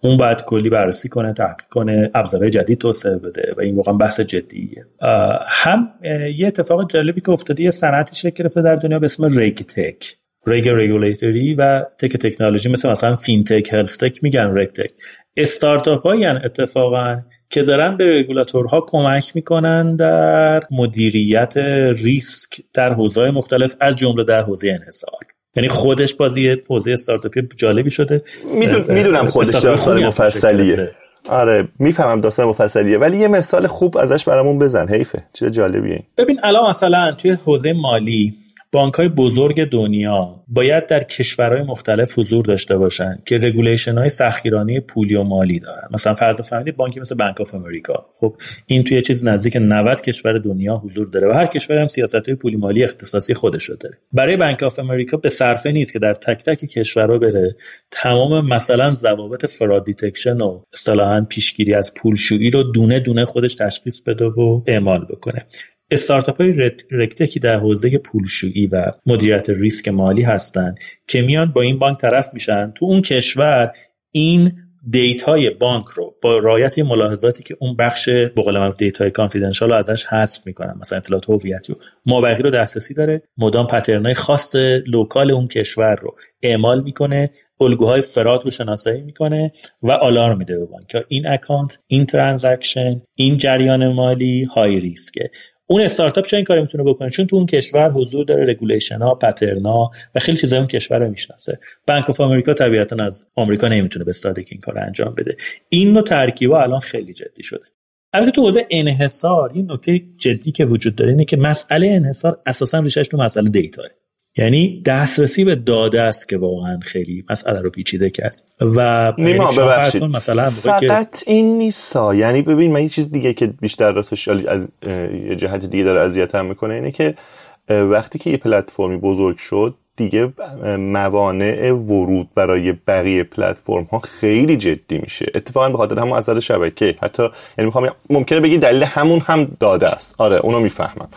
اون باید کلی بررسی کنه تحقیق کنه ابزارهای جدید توسعه بده و این واقعا بحث جدیه. هم یه اتفاق جالبی که افتاده یه صنعتی شکل گرفته در دنیا به اسم RegTech، reg regulatory و tech تکنولوژی مثل مثلا FinTech HealthTech میگن RegTech استارتاپ اتفاقا که دارن به رگولاتورها کمک می‌کنن در مدیریت ریسک در حوزه‌های مختلف از جمله در حوزه انحصار. یعنی خودش بازی حوزه استارتاپی جالبی شده. می‌دونم خودش داستان مفصلیه. آره می‌فهمم داستان مفصلیه ولی یه مثال خوب ازش برامون بزن حیفه. چیز جالبیه ببین الان مثلا توی حوزه مالی بانک های بزرگ دنیا باید در کشورهای مختلف حضور داشته باشن که regulation های سختگیرانه پولی و مالی دارن. مثلا فرض بفرمایید بانکی مثل بانک آف امریکا خب این توی چیز نزدیک 90 کشور دنیا حضور داره و هر کشور هم سیاست های پولی مالی اختصاصی خودش رو داره. برای بانک آف امریکا به صرفه نیست که در تک تک کشورها بره تمام مثلا ضوابط fraud detection و اصطلاحا پیشگیری از پولشویی رو دونه دونه خودش تشخیص بده و اعمال بکنه. استارتاپ های RegTech ی در حوزه پولشویی و مدیریت ریسک مالی هستند که میان با این بانک طرف میشن. تو اون کشور این دیتای بانک رو با رعایت ملاحظاتی که اون بخش به قول معروف دیتای confidential رو ازش حذف می‌کنن. مثلا اطلاعات هویتی و مابقی رو دسترسی داره. مدام pattern های خاص local اون کشور رو اعمال می‌کنه. الگوهای fraud رو شناسایی می‌کنه و آلارم میده به بانک. این account این transaction این جریان مالی high risk ه. اون استارتاپ چه این کاری می‌تونه بکنه؟ چون تو اون کشور حضور داره regulation ها pattern ا و خیلی چیزای اون کشور رو می‌شناسه. Bank of America طبیعتا از آمریکا نمی‌تونه به سادگی این کار انجام بده. این نوع ترکیبا الان خیلی جدی شده. البته تو حوزه انحصار این نکته جدی که وجود داره اینه که مسئله انحصار اساسا ریشش تو مسئله دیتا یعنی دسترسی به داده است که واقعا خیلی مسئله رو پیچیده کرد. و نیما یعنی ببخشید. مثلا فقط این نیستا. یعنی ببین من یه چیز دیگه که بیشتر راستش از یه جهت دیگه داره اذیتم می‌کنه اینه که وقتی که یه پلتفرمی بزرگ شد دیگه موانع ورود برای بقیه پلتفرم ها خیلی جدی میشه. اتفاقا به خاطر همون اثر شبکه. حتی یعنی می‌خوام ممکنه بگی دلیل همون هم داده است. آره اونو می‌فهمم.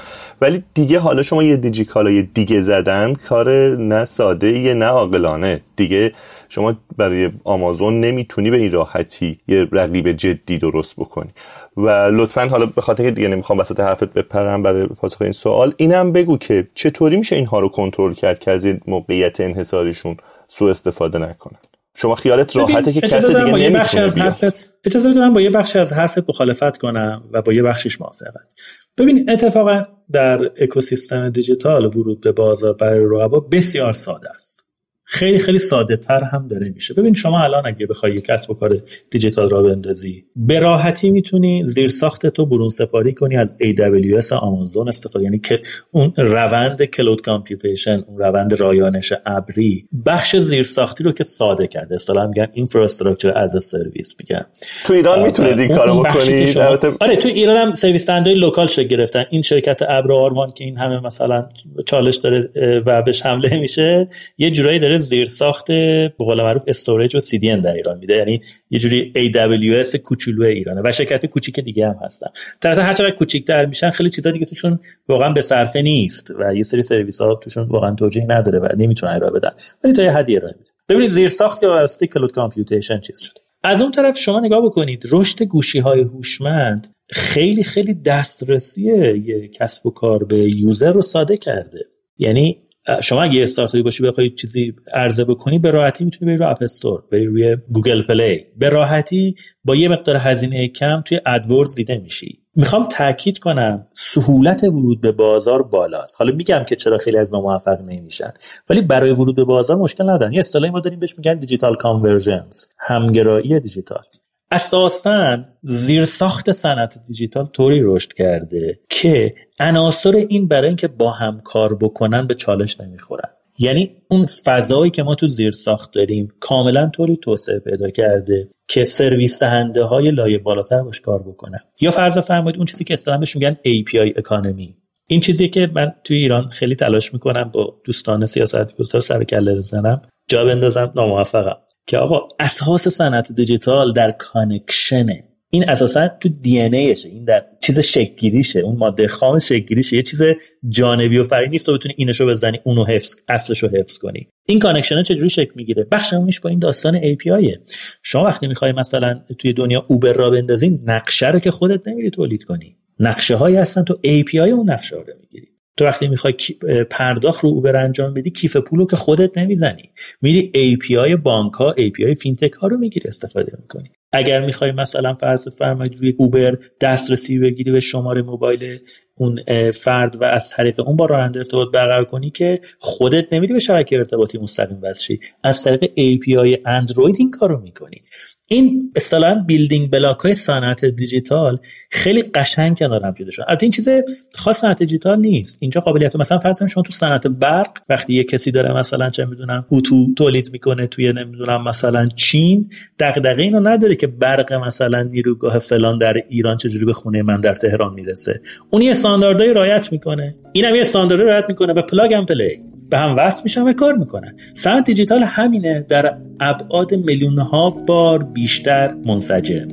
ولی دیگه حالا شما یه دیجیکالای دیگه زدن کار نه ساده یه نه عاقلانه. دیگه شما برای آمازون نمی‌تونی به این راحتی یه رقیب جدی درست بکنی. و لطفا حالا به خاطر دیگه نمی‌خوام وسط حرفت بپرم برای پاسخ این سوال اینم بگو که چطوری میشه اینها رو کنترل کرد که از این موقعیت انحصاریشون سوء استفاده نکنن؟ شما خیالت راحته که کسی دیگه نمی‌تونه از حرفت اجازه بده من با یه بخشی از حرفت مخالفت کنم و با یه بخشش موافقت ببین اتفاقا در اکوسیستم دیجیتال ورود به بازار برای رقبا بسیار ساده است. خیلی خیلی ساده تر هم داره میشه. ببین شما الان اگه بخوای کسب و کار دیجیتال راه بندازی به راحتی می‌تونی زیر ساخت تو برون سپاری کنی از AWS آمازون استفاده. یعنی که اون روند cloud computation اون روند رایانش ابری بخش زیر ساختی رو که ساده کرده. اصطلاحا میگن infrastructure as service میگن. تو ایران می‌تونید این کارو بکنی شما... آره تو ایران هم سرویس local شکل گرفتن. این شرکت ابر آروان که این همه مثلا چالش داره و بهش حمله میشه یه جورایی داره زیر ساخت به قول معروف storage و CDN در ایران میده. یعنی یه جوری AWS کوچولو ایرانه و شرکت کوچیک دیگه هم هستن. طبعا هر چقدر کوچیک‌تر میشن خیلی چیزا دیگه توشون واقعا به صرفه نیست و یه سری سرویس ها توشون واقعا توجیه نداره و نمی‌تونن ارائه بدن. ولی تا یه حدی ارائه میده. ببینید زیر ساخت با واسطه cloud computation چیز شده؟ از اون طرف شما نگاه بکنید رشد گوشی های هوشمند خیلی خیلی دسترسی کسب و کار به user رو ساده کرده. یعنی شما اگه استارتاپی باشی بخوای چیزی عرضه بکنی به راحتی می‌تونی بری رو App Store بری روی Google Play به راحتی با یه مقدار هزینه کم توی AdWords دیده میشی. می‌خوام تاکید کنم سهولت ورود به بازار بالاست. حالا میگم که چرا خیلی از موفق نمیشن ولی برای ورود به بازار مشکل ندارن. یه اصطلاحی ما داریم بهش میگن digital convergence همگرایی دیجیتال. اساسا زیر ساخت صنعت دیجیتال طوری رشد کرده که عناصر این برای اینکه با هم کار بکنن به چالش نمی‌خورن. یعنی اون فضایی که ما تو زیر ساخت داریم کاملا طوری توسعه پیدا کرده که سرویس دهنده های لایه بالاتر باش کار بکنن. یا فرض فرمایید اون چیزی که اصطلاحا بهش میگن API اکانومی این چیزی که من توی ایران خیلی تلاش می‌کنم با دوستان سیاست گذار سر کله بزنم جا بندازم ناموفقم. که آقا اساس صنعت دیجیتال در کانکشنه این اساسا تو دی ان این در چیز شکگیریشه اون ماده خام شکگیریشه یه چیز جانبی و فرعی نیست تو بتونی اینشو بزنی اونو حفظ اصلشو حفظ کنی. این connection چجوری شکل می‌گیره؟ بخشیش با این داستان API شما وقتی می‌خوای مثلا توی دنیا اوبر راه بندازین نقشه رو که خودت نمیری تولید کنی. نقشه هایی هستن تو API اون نقشه رو می‌گیری. تو وقتی می‌خوای پرداخت رو اوبر انجام بدی کیف پول رو که خودت نمی‌زنی. میری API بانک ها API فینتک ها رو می‌گیری استفاده می‌کنی. اگر می‌خوای مثلا فرض فرمایید روی اوبر دسترسی بگیری به شماره موبایل اون فرد و از طریق اون با راننده ارتباط برقرار کنی که خودت نمیری به شبکه ارتباطی مستقیم وصل از طریق API اندروید این کارو می‌کنی. این اصطلاحا building block های صنعت دیجیتال خیلی قشنگ کنار هم شده البته این چیز خاص صنعت دیجیتال نیست. اینجا قابلیت مثلا فرض شما تو صنعت برق وقتی یه کسی داره مثلا چه می‌دونم اتو تولید می‌کنه توی نمی‌دونم مثلا چین دغدغه اینو نداره که برق مثلا نیروگاه فلان در ایران چجوری به خونه من در تهران می‌رسه. اون یه استانداردهای رعایت می‌کنه. اینم یه استانداردی رعایت می‌کنه و plug and play. به هم وصل میشن و کار می‌کنن. صنعت دیجیتال همینه. در ابعاد میلیون ها بار بیشتر منسجم.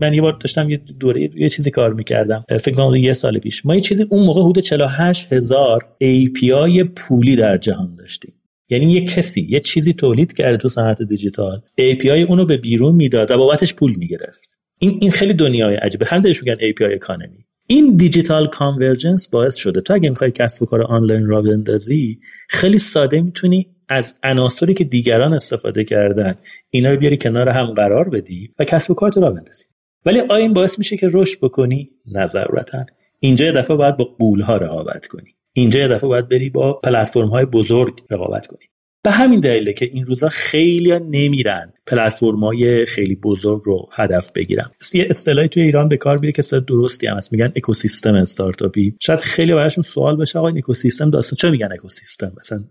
من یه بار داشتم یه دوره یه چیزی کار می‌کردم. فکر کنم یه سال پیش. ما یه چیزی اون موقع حدود 48 هزار API پولی در جهان داشتیم. یعنی یه کسی یه چیزی تولید کرده تو صنعت دیجیتال. API اونو به بیرون می‌داد و بابتش پول می‌گرفت. این این خیلی دنیای عجیبه. هم دلش میگن API اکانومی این دیجیتال کانورجنس باعث شده. تو اگه می‌خوای کسب و کار آنلاین را بندازی خیلی ساده می‌تونی از عناصری که دیگران استفاده کردن اینا رو بیاری کنار هم قرار بدی و کسب و کارت را بندازی. ولی آیا این باعث میشه که رشد بکنی؟ نه ضرورتا اینجا یه دفعه باید با قول ها رقابت کنی. اینجا یه دفعه باید بری با پلتفرم های بزرگ رقابت کنی. به همین دلیله که این روزا خیلی نمیرن پلتفرم های خیلی بزرگ رو هدف بگیرن. یه اصطلاحی توی ایران به کار میره که اصطلاح درستی هم هست. میگن اکوسیستم استارتاپی. شاید خیلی براشون سوال بشه آقا این اکوسیستم داستان چرا میگن اکوسیستم؟ مثلا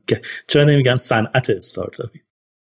چرا نمیگن صنعت استارتاپی؟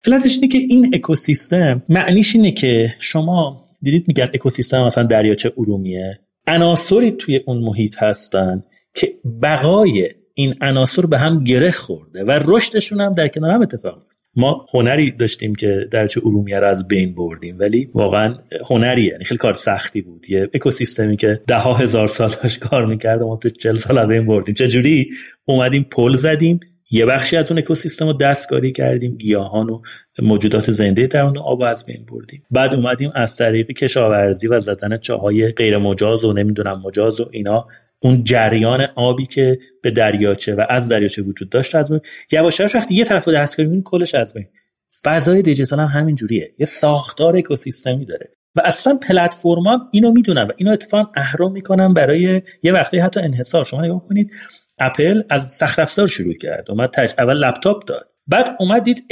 علتش اینه که این اکوسیستم معنیش اینه که شما دیدید میگن اکوسیستم مثلا دریاچه ارومیه عناصری توی اون محیط هستن که بقای این عناصر به هم گره خورده و رشدشون هم در کنار هم اتفاق میفته. ما هنری داشتیم که درچه ارومیه رو از بین بردیم ولی واقعا هنریه یعنی خیلی کار سختی بود. یه اکوسیستمی که ده ها هزار سال داشت کار می‌کرد ما تو چل سال بین بردیم. چجوری؟ اومدیم پل زدیم یه بخشی از اون اکوسیستم رو دستکاری کردیم گیاهان و موجودات زنده در اون آب از بین بردیم. بعد اومدیم از طریق کشاورزی و زدن چاهای غیر مجاز و نمی‌دونم مجاز و اینا اون جریان آبی که به دریاچه و از دریاچه وجود داشت از بین. یواش وقتی یه طرف رو دستکاری می‌کنی کلش از بین. فضای دیجیتال هم همین جوریه یه ساختار اکوسیستمی داره. و اصلا پلتفرما اینو می‌دونن و اینو اتفاقا اهرام می‌کنن برای یه وقتی حتی انحصار. شما نگاه کنید اپل از سخت افزار شروع کرد. اومد تج... اول لپتاپ داد. بعد اومد دید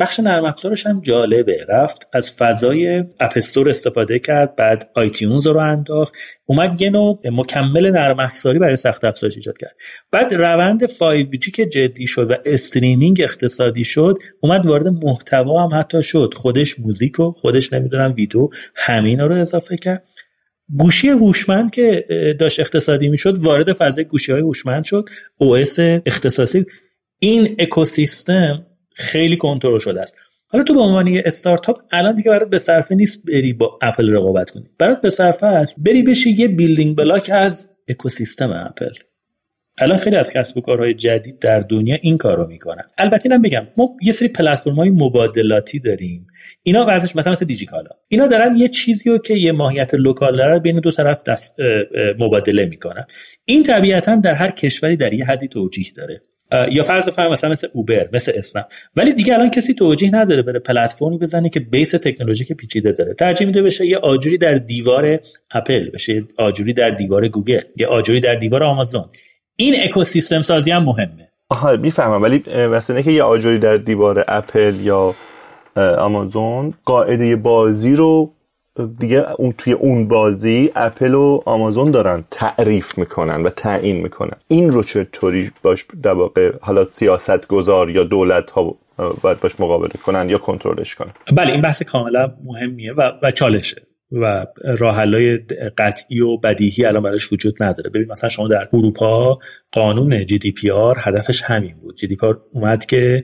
بخش نرم افزارش هم جالبه. رفت از فضای App Store استفاده کرد بعد iTunes رو انداخت. اومد یه نوع مکمل نرم افزاری برای سخت افزارش ایجاد کرد. بعد روند 5G که جدی شد و streaming اقتصادی شد اومد وارد محتوا هم حتی شد. خودش موزیک و خودش نمی‌دونم ویدیو همین رو اضافه کرد. گوشی هوشمند که داشت اقتصادی می‌شد وارد فضای گوشی های هوشمند شد OS اختصاصی. این اکوسیستم خیلی کنترل شده است. حالا تو به عنوان یه استارتاپ الان دیگه برات به صرفه نیست بری با اپل رقابت کنی. برات به صرفه است بری بشی یه building block از اکوسیستم اپل. الان خیلی از کسب و کارهای جدید در دنیا این کارو می‌کنن. البته اینم بگم ما یه سری پلتفرم های مبادلاتی داریم. اینا وضعش مثلا مثل دیجیکالا. اینا دارن یه چیزی رو که یه ماهیت local داره بین دو طرف دست مبادله می‌کنن. این طبیعتا در هر کشوری در یه حدی توجیه داره. یا فرض فرم مثلا مثل اوبر مثل اسنپ. ولی دیگه الان کسی توجیه نداره بره پلتفرمی بزنه که base تکنولوژیک پیچیده داره. ترجیح میده بشه یه آجوری در دیوار اپل بشه آجوری در دیوار گوگل یه آجوری در دیوار آمازون. این اکوسیستم سازی هم مهمه. آها می‌فهمم. ولی مثلا که یه آجوری در دیوار اپل یا آمازون قاعده بازی رو دیگه اون توی اون بازی اپل و آمازون دارن تعریف می‌کنن و تعیین می‌کنن. این رو چطوری باش در واقع حالا سیاست گذار یا دولت ها باید باش مقابله کنن یا کنترلش کنن؟ بله این بحث کاملا مهمیه و, و چالشه. و راهحلای قطعی و بدیهی الان براش وجود نداره. ببین مثلا شما در اروپا قانون GDPR هدفش همین بود. GDPR اومد که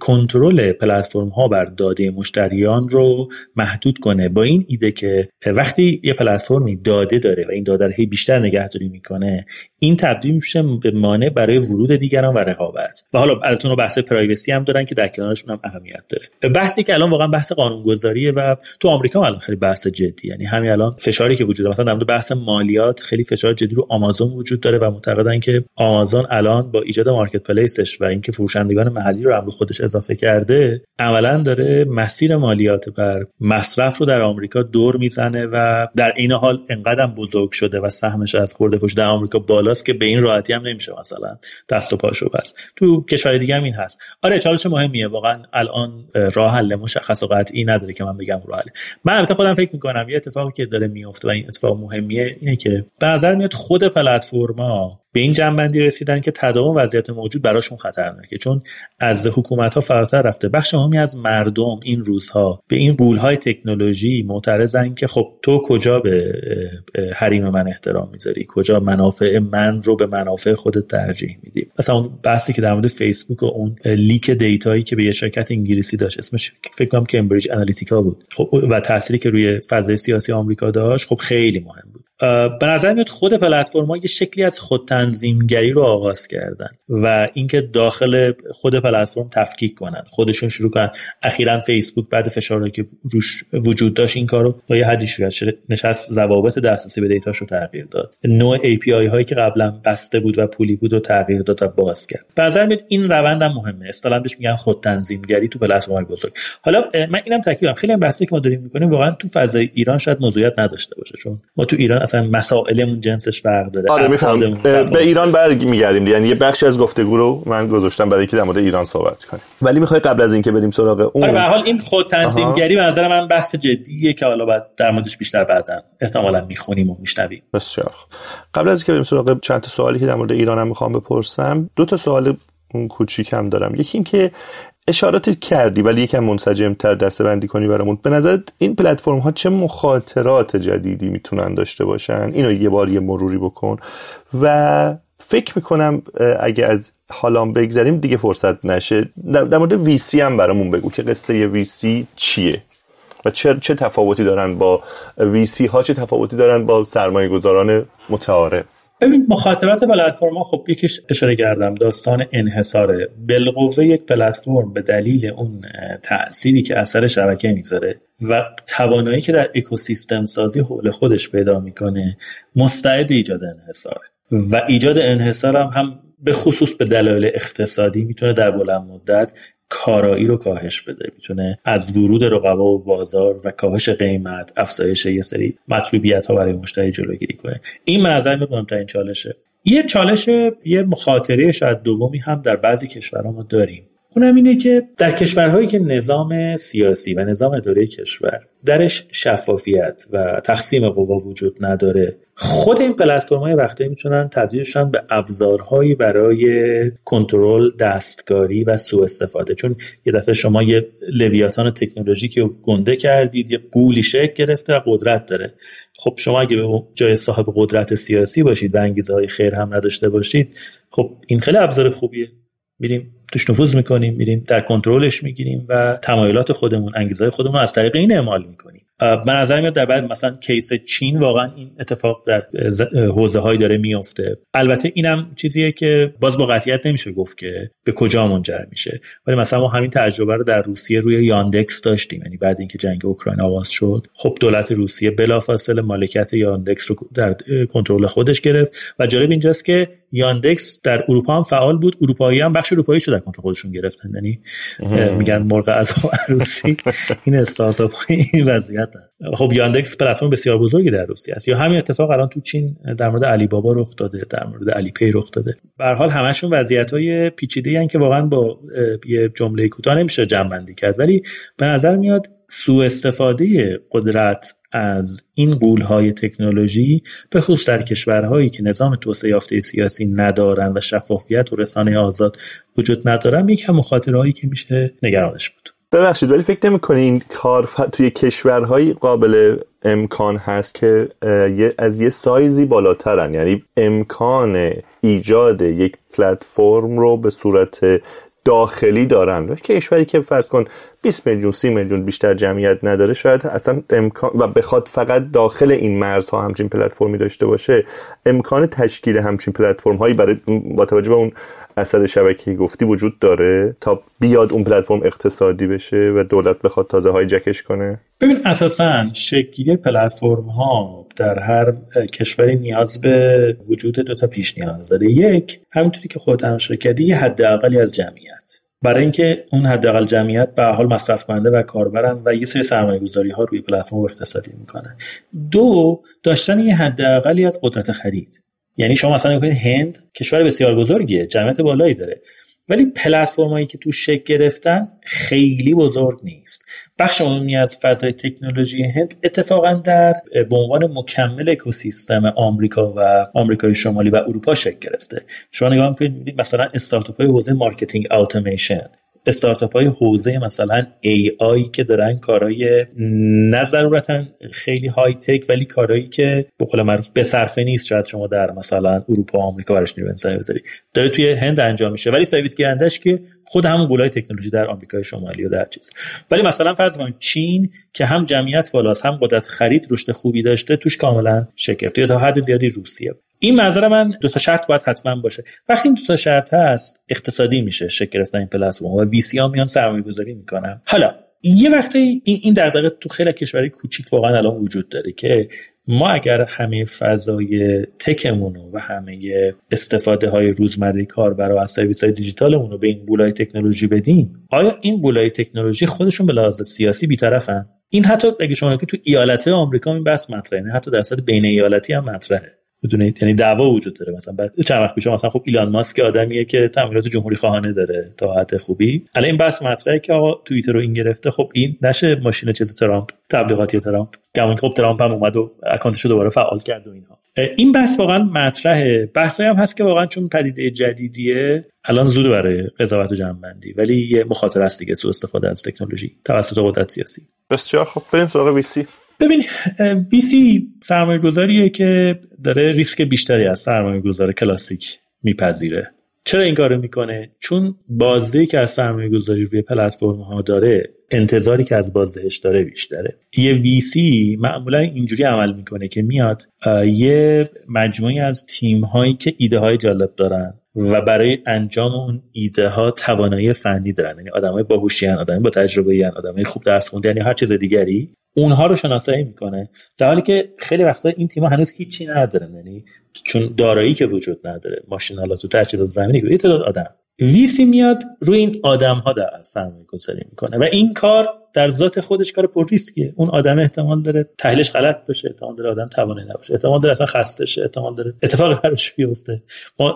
کنترل پلتفرم ها بر داده مشتریان رو محدود کنه. با این ایده که وقتی یه پلتفرمی داده داره و این داده رو بیشتر نگهداری می‌کنه این تبدیل میشه به مانع برای ورود دیگران و رقابت. و حالا البته بحث پرایوسی هم دارن که در کنارشون هم اهمیت داره. بحثی که الان واقعا بحث قانونگذاریه و تو آمریکا الان خیلی بحث جدی یعنی همین الان فشاری که وجود داره. مثلا در بحث مالیات خیلی فشار جدی رو آمازون وجود داره و معتقدن که آمازون الان با ایجاد مارکت پلیسش و اینکه فروشندگان محلی رو هم خودش اضافه کرده عملا داره مسیر مالیات بر مصرف رو در آمریکا دور می‌زنه و در این حال انقدر بزرگ شده و سهمش از خورده فروش در آمریکا بالاست که به این راحتی هم نمیشه مثلا دست و پاشو بس تو کشور دیگه هم این هست. آره چالش مهمیه. واقعا الان راه حل مشخص و قطعی نداره که من بگم راه حل. من البته خودم فکر می‌کنم اتفاقی که داره میفته و این اتفاق مهمیه اینه که به نظر میاد خود پلتفرما به این جنبندی رسیدن که تداوم وضعیت موجود براشون خطرناکه. چون از حکومت ها فراتر رفته. بخش مهمی از مردم این روزها به این قولهای تکنولوژی معترضن که خب تو کجا به حریم من احترام می‌ذاری؟ کجا منافع من رو به منافع خودت ترجیح میدی؟ مثلا اون بحثی که در مورد فیسبوک و اون leak دیتایی که به یه شرکت انگلیسی داشت اسمش فکر کنم Cambridge Analytica بود. خب و تأثیری که روی فضای سیاسی آمریکا داشت خب خیلی مهم بود. به نظر میاد خود پلتفرم یه شکلی از خود تنظیمگری رو آغاز کردن و اینکه داخل خود پلتفرم تفکیک کنن خودشون شروع کنن. اخیرا فیسبوک بعد فشاری که روش وجود داشت این کارو با یه حدی شروع نشست ضوابط دسترسی به دیتاش رو تغییر داد. نوع API هایی که قبلا بسته بود و پولی بود و تغییر داد و باز کرد. به نظر میاد این روند هم مهمه. اصطلاحا بهش میگن خود تنظیمگری تو پلتفرم بزرگ. حالا من اینم تاکیدم خیلی بحثی که ما داریم می‌کنیم واقعا تو فضای ایران شاید موضوعیت نداشته باشه چون ما تو ایران اصلا مسائلمون جنسش فرق داره. آره میفهم به ایران برمیگردیم یعنی یه بخش از گفتگو رو من گذاشتم برای اینکه در مورد ایران صحبت کنیم. ولی می‌خوای قبل از اینکه بریم سراغ اون آره به حال این خود تنظیمگری به نظر من بحث جدیه که حالا بعد در موردش بیشتر بعدا احتمالا می‌خونیم و میشنویم. بسیار قبل از اینکه بریم سراغ چند تا سوالی که در مورد ایران هم می‌خوام بپرسم دو تا سوال اون کوچیکم دارم. یکی اینکه اشاراتی کردی ولی یکم منسجم تر دسته بندی کنی برامون. به نظر این پلتفرم ها چه مخاطرات جدیدی می‌تونن داشته باشن؟ اینو یه بار یه مروری بکن. و فکر می‌کنم اگه از حالام بگذریم دیگه فرصت نشه. در مورد ویسی هم برامون بگو که قصه ویسی چیه؟ و چه, چه تفاوتی دارن با ویسی ها؟ چه تفاوتی دارن با سرمایه گذاران متعارف؟ ببین مخاطرات پلتفرم خب یکیش اشاره کردم داستان انحصاره. بالقوه یک پلتفرم به دلیل اون تأثیری که اثر شبکه می‌ذاره و توانایی که در اکوسیستم سازی حول خودش پیدا می‌کنه مستعد ایجاد انحصاره و ایجاد انحصار هم, هم به خصوص به دلایل اقتصادی می‌تونه در بلند مدت کارایی رو کاهش بده. می‌تونه از ورود رقبا و بازار و کاهش قیمت افزایش یه سری مطلوبیت ها برای مشتری جلوگیری کنه. این به نظر مهمترین چالشه. یه چالش یه مخاطره شاید دومی هم در بعضی کشورها ما داریم. اونم اینه که در کشورهایی که نظام سیاسی و نظام اداره کشور درش شفافیت و تقسیم قوا وجود نداره خود این پلتفرم های وقتی می‌تونن تبدیلشن به ابزارهایی برای کنترل دستکاری و سوء استفاده. چون یه دفعه شما یه لویاتان تکنولوژیکی رو گنده کردید یه قولی شکل گرفته و قدرت داره. خب شما اگه به جای صاحب قدرت سیاسی باشید و انگیزه های خیر هم نداشته باشید خب این خیلی ابزار خوبیه. میریم توش نفوذ می‌کنیم میریم در کنترلش می‌گیریم و تمایلات خودمون انگیزه خودمون از طریق این اعمال می‌کنیم. به نظر میاد در بعد مثلا کیس چین واقعا این اتفاق در حوزه هایی داره میفته البته اینم چیزیه که باز با قطعیت نمیشه گفت که به کجا منجر میشه. ولی مثلا ما همین تجربه رو در روسیه روی یاندکس داشتیم. یعنی بعد اینکه جنگ اوکراین آغاز شد خب دولت روسیه بلافاصله مالکیت یاندکس رو در کنترل خودش گرفت. و جالب اینجاست که یاندکس در اروپا هم فعال بود. اروپایی هم بخش اروپایی شده کنترل خودشون گرفتن. یعنی میگن مرغ از عروسی این استارتاپ این وضعیت. خب یاندکس پلتفرم بسیار بزرگی در روسیه است. یا همین اتفاق الان تو چین در مورد علی بابا رخ داده در مورد علی پی رخ داده. به هر حال همشون وضعیت های پیچیده که واقعا با یه جمله کوتاه نمیشه جمع بندی کرد. ولی به نظر میاد سوء استفاده قدرت از این های تکنولوژی به خصوص در کشورهایی که نظام توسعه یافته سیاسی ندارن و شفافیت و رسانه آزاد وجود ندارن یکم مخاطرهایی که میشه نگرانش بود. ببخشید ولی فکر نمی‌کنی این کار توی کشورهایی قابل امکان هست که از یه سایزی بالاترن؟ یعنی امکان ایجاد یک پلتفرم رو به صورت داخلی دارن. کشوری که فرض کن 20 میلیون 30 میلیون بیشتر جمعیت نداره شاید اصلا امکان و بخواد فقط داخل این مرزها همچین پلتفرمی داشته باشه امکان تشکیل همچین پلتفرم هایی برای با توجه به اون اثر شبکه‌ای گفتی وجود داره تا بیاد اون پلتفرم اقتصادی بشه و دولت بخواد تازه های جکش کنه؟ ببین اساسا شکلی پلتفرم ها در هر کشوری نیاز به وجود دو تا پیش نیاز داره. یک همونطوری که خودت هم کردی یه حداقلی از جمعیت. برای اینکه اون حداقل جمعیت به حال مصرف کننده و کاربرن و یه سری سرمایه گذاری ها روی پلتفرم اقتصادی می‌کنن دو داشتن یه حداقلی از قدرت خرید. یعنی شما مثلا هند کشور بسیار بزرگیه جمعیت بالایی داره. ولی پلتفرمایی که تو شکل گرفتن خیلی بزرگ نیست. بخش عمومی از فضای تکنولوژی هند اتفاقا در به عنوان مکمل اکوسیستم آمریکا و آمریکای شمالی و اروپا شکل گرفته. شما نگاه می‌کنید مثلا استارتاپ های حوزه marketing automation استارتاپ های حوزه مثلا AI که دارن کارهای نه ضرورتا خیلی high-tech ولی کارهایی که به قول معروف به صرفه نیست شاید شما در مثلا اروپا و آمریکا براش نیرو انسانی بذاری. داره توی هند انجام میشه ولی سرویس گیرنده‌ش که خود همون غولای تکنولوژی در آمریکای شمالی و در چیز. ولی مثلا فرض کن چین که هم جمعیت بالاست هم قدرت خرید رشد خوبی داشته توش کاملا شکفته یا تا حد زیادی روسیه. این منظر من دو تا شرط باید حتما باشه. وقتی این دو تا شرط هست اقتصادی میشه شکل گرفتن این پلتفرم. و وی سی ها میان سرمایه گذاری می‌کنن. حالا یه وقتی این دغدغه تو خیلی کشورهای کوچیک واقعا الان وجود داره که ما اگر همه فضای تکمون و همه استفاده های روزمره کاربر از سرویس های دیجیتالمون رو به این بولای تکنولوژی بدیم آیا این بولای تکنولوژی خودشون به لحاظ سیاسی بیطرفن؟ این حتی اگه شما که تو ایالت آمریکا این بحث مطرحه یعنی حتی در سطح بین ایالتی هم مطرحه. بدونید یعنی دعوا وجود داره. مثلا بعد چند وقت پیش مثلا خب ایلان ماسک آدمیه که تمایلات جمهوری خواهانه داره تا حد خوبی. الان این بحث مطرحه که آقا توییتر رو این گرفته. خب این نشه ماشین چیز ترامپ تبلیغاتی ترامپ. گمان خب ترامپ هم اومد و اکانتش رو دوباره فعال کرد و اینها. این بحث واقعا مطرحه. بحثی هم هست که واقعا چون پدیده جدیدیه الان زود برای قضاوت و جنبندی. ولی یه مخاطر است دیگه سوء استفاده از تکنولوژی توسط قدرت سیاسی. بسیار خب بریم سراغ ویسی ببین ویسی سرمایه گذاریه که داره ریسک بیشتری از سرمایه گذار کلاسیک میپذیره. چرا این کارو می‌کنه؟ چون بازدهی که از سرمایه گذاری روی پلتفرم ها داره انتظاری که از بازدهش داره بیشتره. یه ویسی معمولا اینجوری عمل می‌کنه که میاد یه مجموعی از تیم هایی که ایده های جالب دارن و برای انجام اون ایده ها توانایی فنی دارن. یعنی آدمای باهوشی آدمای با تجربه آدمای خوب درس خونده یعنی هر چیز دیگری اونها رو شناسایی می‌کنه. در حالی که خیلی وقتا این تیم هنوز هیچی ندارن. یعنی چون دارایی که وجود نداره ماشینالات و تجهیزات زمینی که تعداد آدم. ویسی میاد روی این آدم ها در سرمایه گذاری می‌کنه و این کار در ذات خودش کار پر ریسکیه. اون آدم احتمال داره تحلیلش غلط باشه احتمال داره آدم توانایی نباشه احتمال داره اصلا خسته شه احتمال داره اتفاق براش بیفته. ما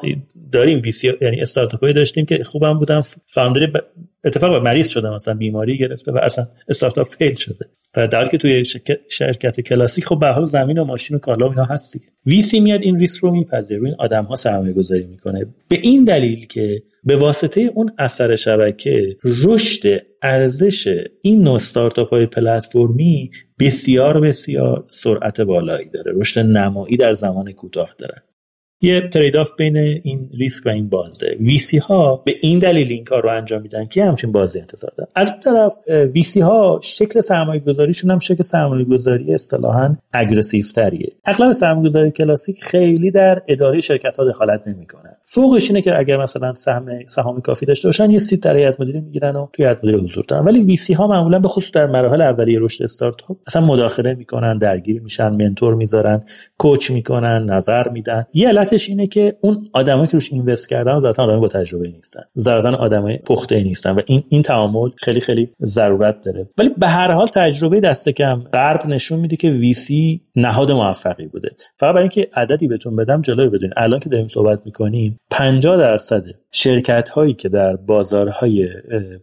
داریم ویسی یعنی استارتاپی داشتیم که خوبم بودن فاوندر ب... اتفاق مریض شده مثلا بیماری گرفته و اصلا استارتاپ فیل شده. در که توی شرکت کلاسیک خب به حال زمین و ماشین و کالا و اینا هست دیگه. VC میاد این ریسک رو میپذیره روی این آدم ها سرمایه گذاری می‌کنه. به این دلیل که به واسطه اون اثر شبکه رشد ارزش این نوع استارتاپ های پلتفرمی بسیار بسیار سرعت بالایی داره. رشد نمایی در زمان کوتاه داره. یه trade-off بین این ریسک و این بازه. VC ها به این دلیل این کار رو انجام میدن که همچین بازی انتظار دارن. از اون طرف VC ها شکل سرمایه گذاریشون هم شکل سرمایه گذاری اصطلاحا aggressive تریه اغلب سرمایه گذاری کلاسیک خیلی در اداره شرکت ها دخالت نمی‌کنن. فوقش اینه که اگر مثلا سهم سهام کافی داشته باشن یه seat در هیئت مدیره می‌گیرن و توی هیئت مدیره حضور دارن. ولی VC ها معمولا به خصوص در مراحل اولیه رشد استارتاپ اصلا مداخله می‌کنن درگیری میشن mentor می‌ذارن coach می‌کنن نظر میدن. یه علتش اینه که اون آدمایی که روش invest کردن ذاتا آدمای با تجربه نیستن. ذاتا آدمای پخته نیستن و این این تعامل خیلی خیلی ضرورت داره. ولی به هر حال تجربه دست کم غرب نشون میده که VC نهاد موفقی بوده. فقط برای اینکه عددی بهتون بدم جلوی بدونید الان که داریم صحبت می‌کنیم 50 درصد شرکت هایی که در بازارهای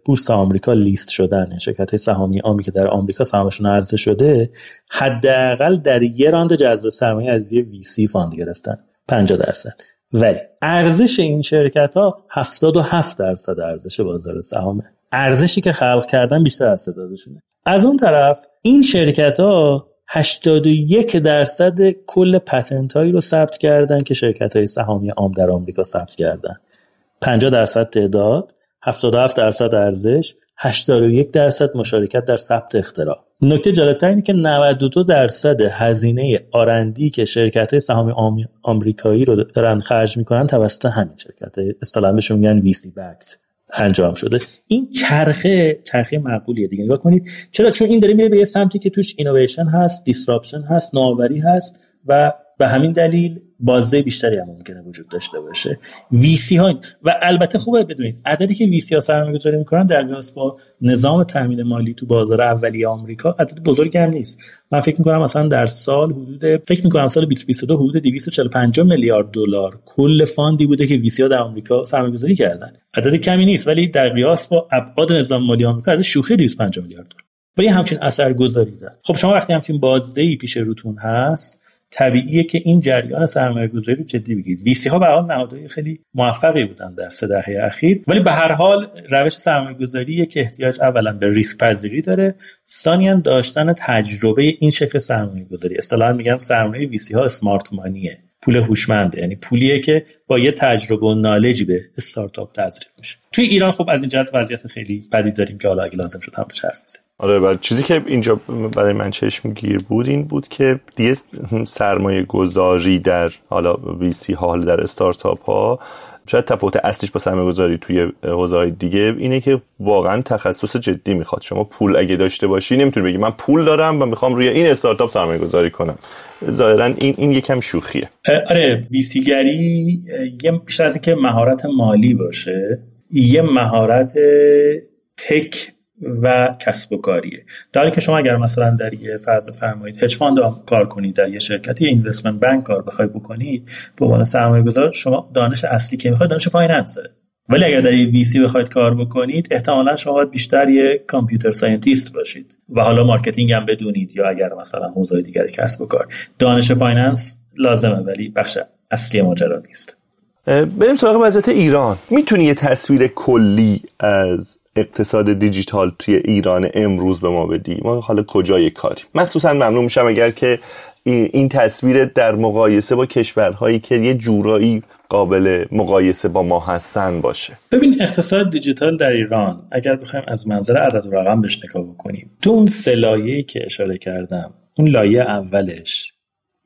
بورس آمریکا لیست شدن شرکت های سهامی عامی که در آمریکا سهامشون عرضه شده حداقل در یه round جذب سرمایه از یه VC fund گرفتن. 50 درصد. ولی ارزش این شرکت ها 77 درصد ارزش بازار سهامه. ارزشی که خلق کردن بیشتر از تعدادشونه. از اون طرف این شرکت ها 81 درصد کل patent هایی رو ثبت کردن که شرکت های سهامی عام در آمریکا ثبت کردن. 50 درصد تعداد 77 درصد ارزش 81 درصد مشارکت در ثبت اختراع. نکته جالبتر اینه که 92 درصد هزینه R&D که شرکت های سهامی آمریکایی رو دارن خرج می‌کنن توسط همین شرکت. اصطلاحا بهشون میگن VC-backed انجام شده. این چرخه چرخه معقولیه دیگه. نگاه کنید. چرا؟ چون این داره میره به یه سمتی که توش اینویشن هست disruption هست نوآوری هست و به همین دلیل بازه بیشتری هم ممکنه وجود داشته باشه. ویسی ها و البته خوبه بدونید عددی که ویسی ها سرمایه گذاری می‌کنن در قیاس با نظام تامین مالی تو بازار اولیه آمریکا عدد بزرگی هم نیست. من فکر می‌کنم مثلا در سال حدود فکر می‌کنم سال 2022 حدود 245 میلیارد دلار کل فاندی بوده که ویسی ها در آمریکا سرمایه گذاری کردن. عدد کمی نیست ولی در قیاس با ابعاد نظام مالی آمریکا عدد شوخی 250 میلیارد دلار. ولی همچین اثرگذاری داره. خب شما وقتی همچین بازدهی پیش روتون هست طبیعیه که این جریان سرمایه گذاری رو جدی بگیرید. ویسی ها به حال نهادهای خیلی موفقی بودن در سه دهه اخیر. ولی به هر حال روش سرمایه گذاری که احتیاج اولا به ریسک پذیری داره ثانیا داشتن تجربه این شکل سرمایه گذاری اصطلاحا میگن سرمایه ویسی ها اسمارت مانیه پول هوشمنده یعنی پولیه که با یه تجربه و نالجی به استارتاپ تزریق میشه. توی ایران خب از این جهت وضعیت خیلی بدی داریم که حالا اگه لازم شد هم حرف آره بله چیزی که اینجا برای من چشمگیر بود این بود که دیگه سرمایه گذاری در حالا ویسی ها در استارتاپ ها شاید تفاوت اصلیش با سرمایه گذاری توی حوزه های دیگه اینه که واقعا تخصص جدی می‌خواد. شما پول اگه داشته باشی نمی‌تونی بگی من پول دارم و می‌خوام روی این استارتاپ سرمایه گذاری کنم. ظاهرا این این یکم شوخیه. آره ویسیگری یه بیشتر از اینکه مهارت مالی باشه یه مهارت tech و کسب و کاریه. در که شما اگر مثلا در یه فرض فرمایید hedge fund کار کنید در یه شرکتی investment bank کار بخواید بکنید به عنوان سرمایه گذار شما دانش اصلی که می‌خواید دانش finance ه ولی اگر در یه VC بخواید کار بکنید احتمالا شما بیشتر یه computer scientist باشید و حالا marketing هم بدونید یا اگر مثلا حوزه دیگر کسب و کار. دانش finance لازمه ولی بخش اصلی ماجرا نیست. بریم سراغ وضعیت ایران. می‌تونی یه تصویر کلی از اقتصاد دیجیتال توی ایران امروز به ما بدی. ما حالا کجای کاری؟ مخصوصا ممنون میشم اگر که این تصویر در مقایسه با کشورهایی که یه جورایی قابل مقایسه با ما هستن باشه. ببین اقتصاد دیجیتال در ایران اگر بخوایم از منظر عدد و رقم بهش نگاه بکنیم تو اون سلایه که اشاره کردم اون لایه اولش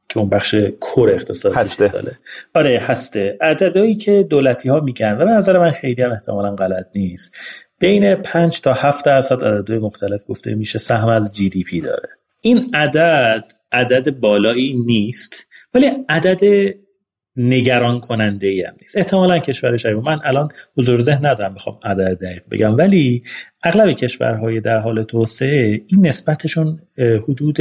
که اون بخش کور اقتصاد هسته. دیجیتاله. آره هسته. عددهایی که دولتی ها میگن و به نظر من خیلی هم احتمالا غلط نیست. بین 5 تا 7 درصد عددهای مختلف گفته میشه سهم از جی دی پی داره. این عدد عدد بالایی نیست ولی عدد نگران کننده ای هم نیست. احتمالا کشور شبیه من الان حضور ذهن ندارم بخوام عدد دقیق بگم. ولی اغلب کشورهای در حال توسعه این نسبتشون حدود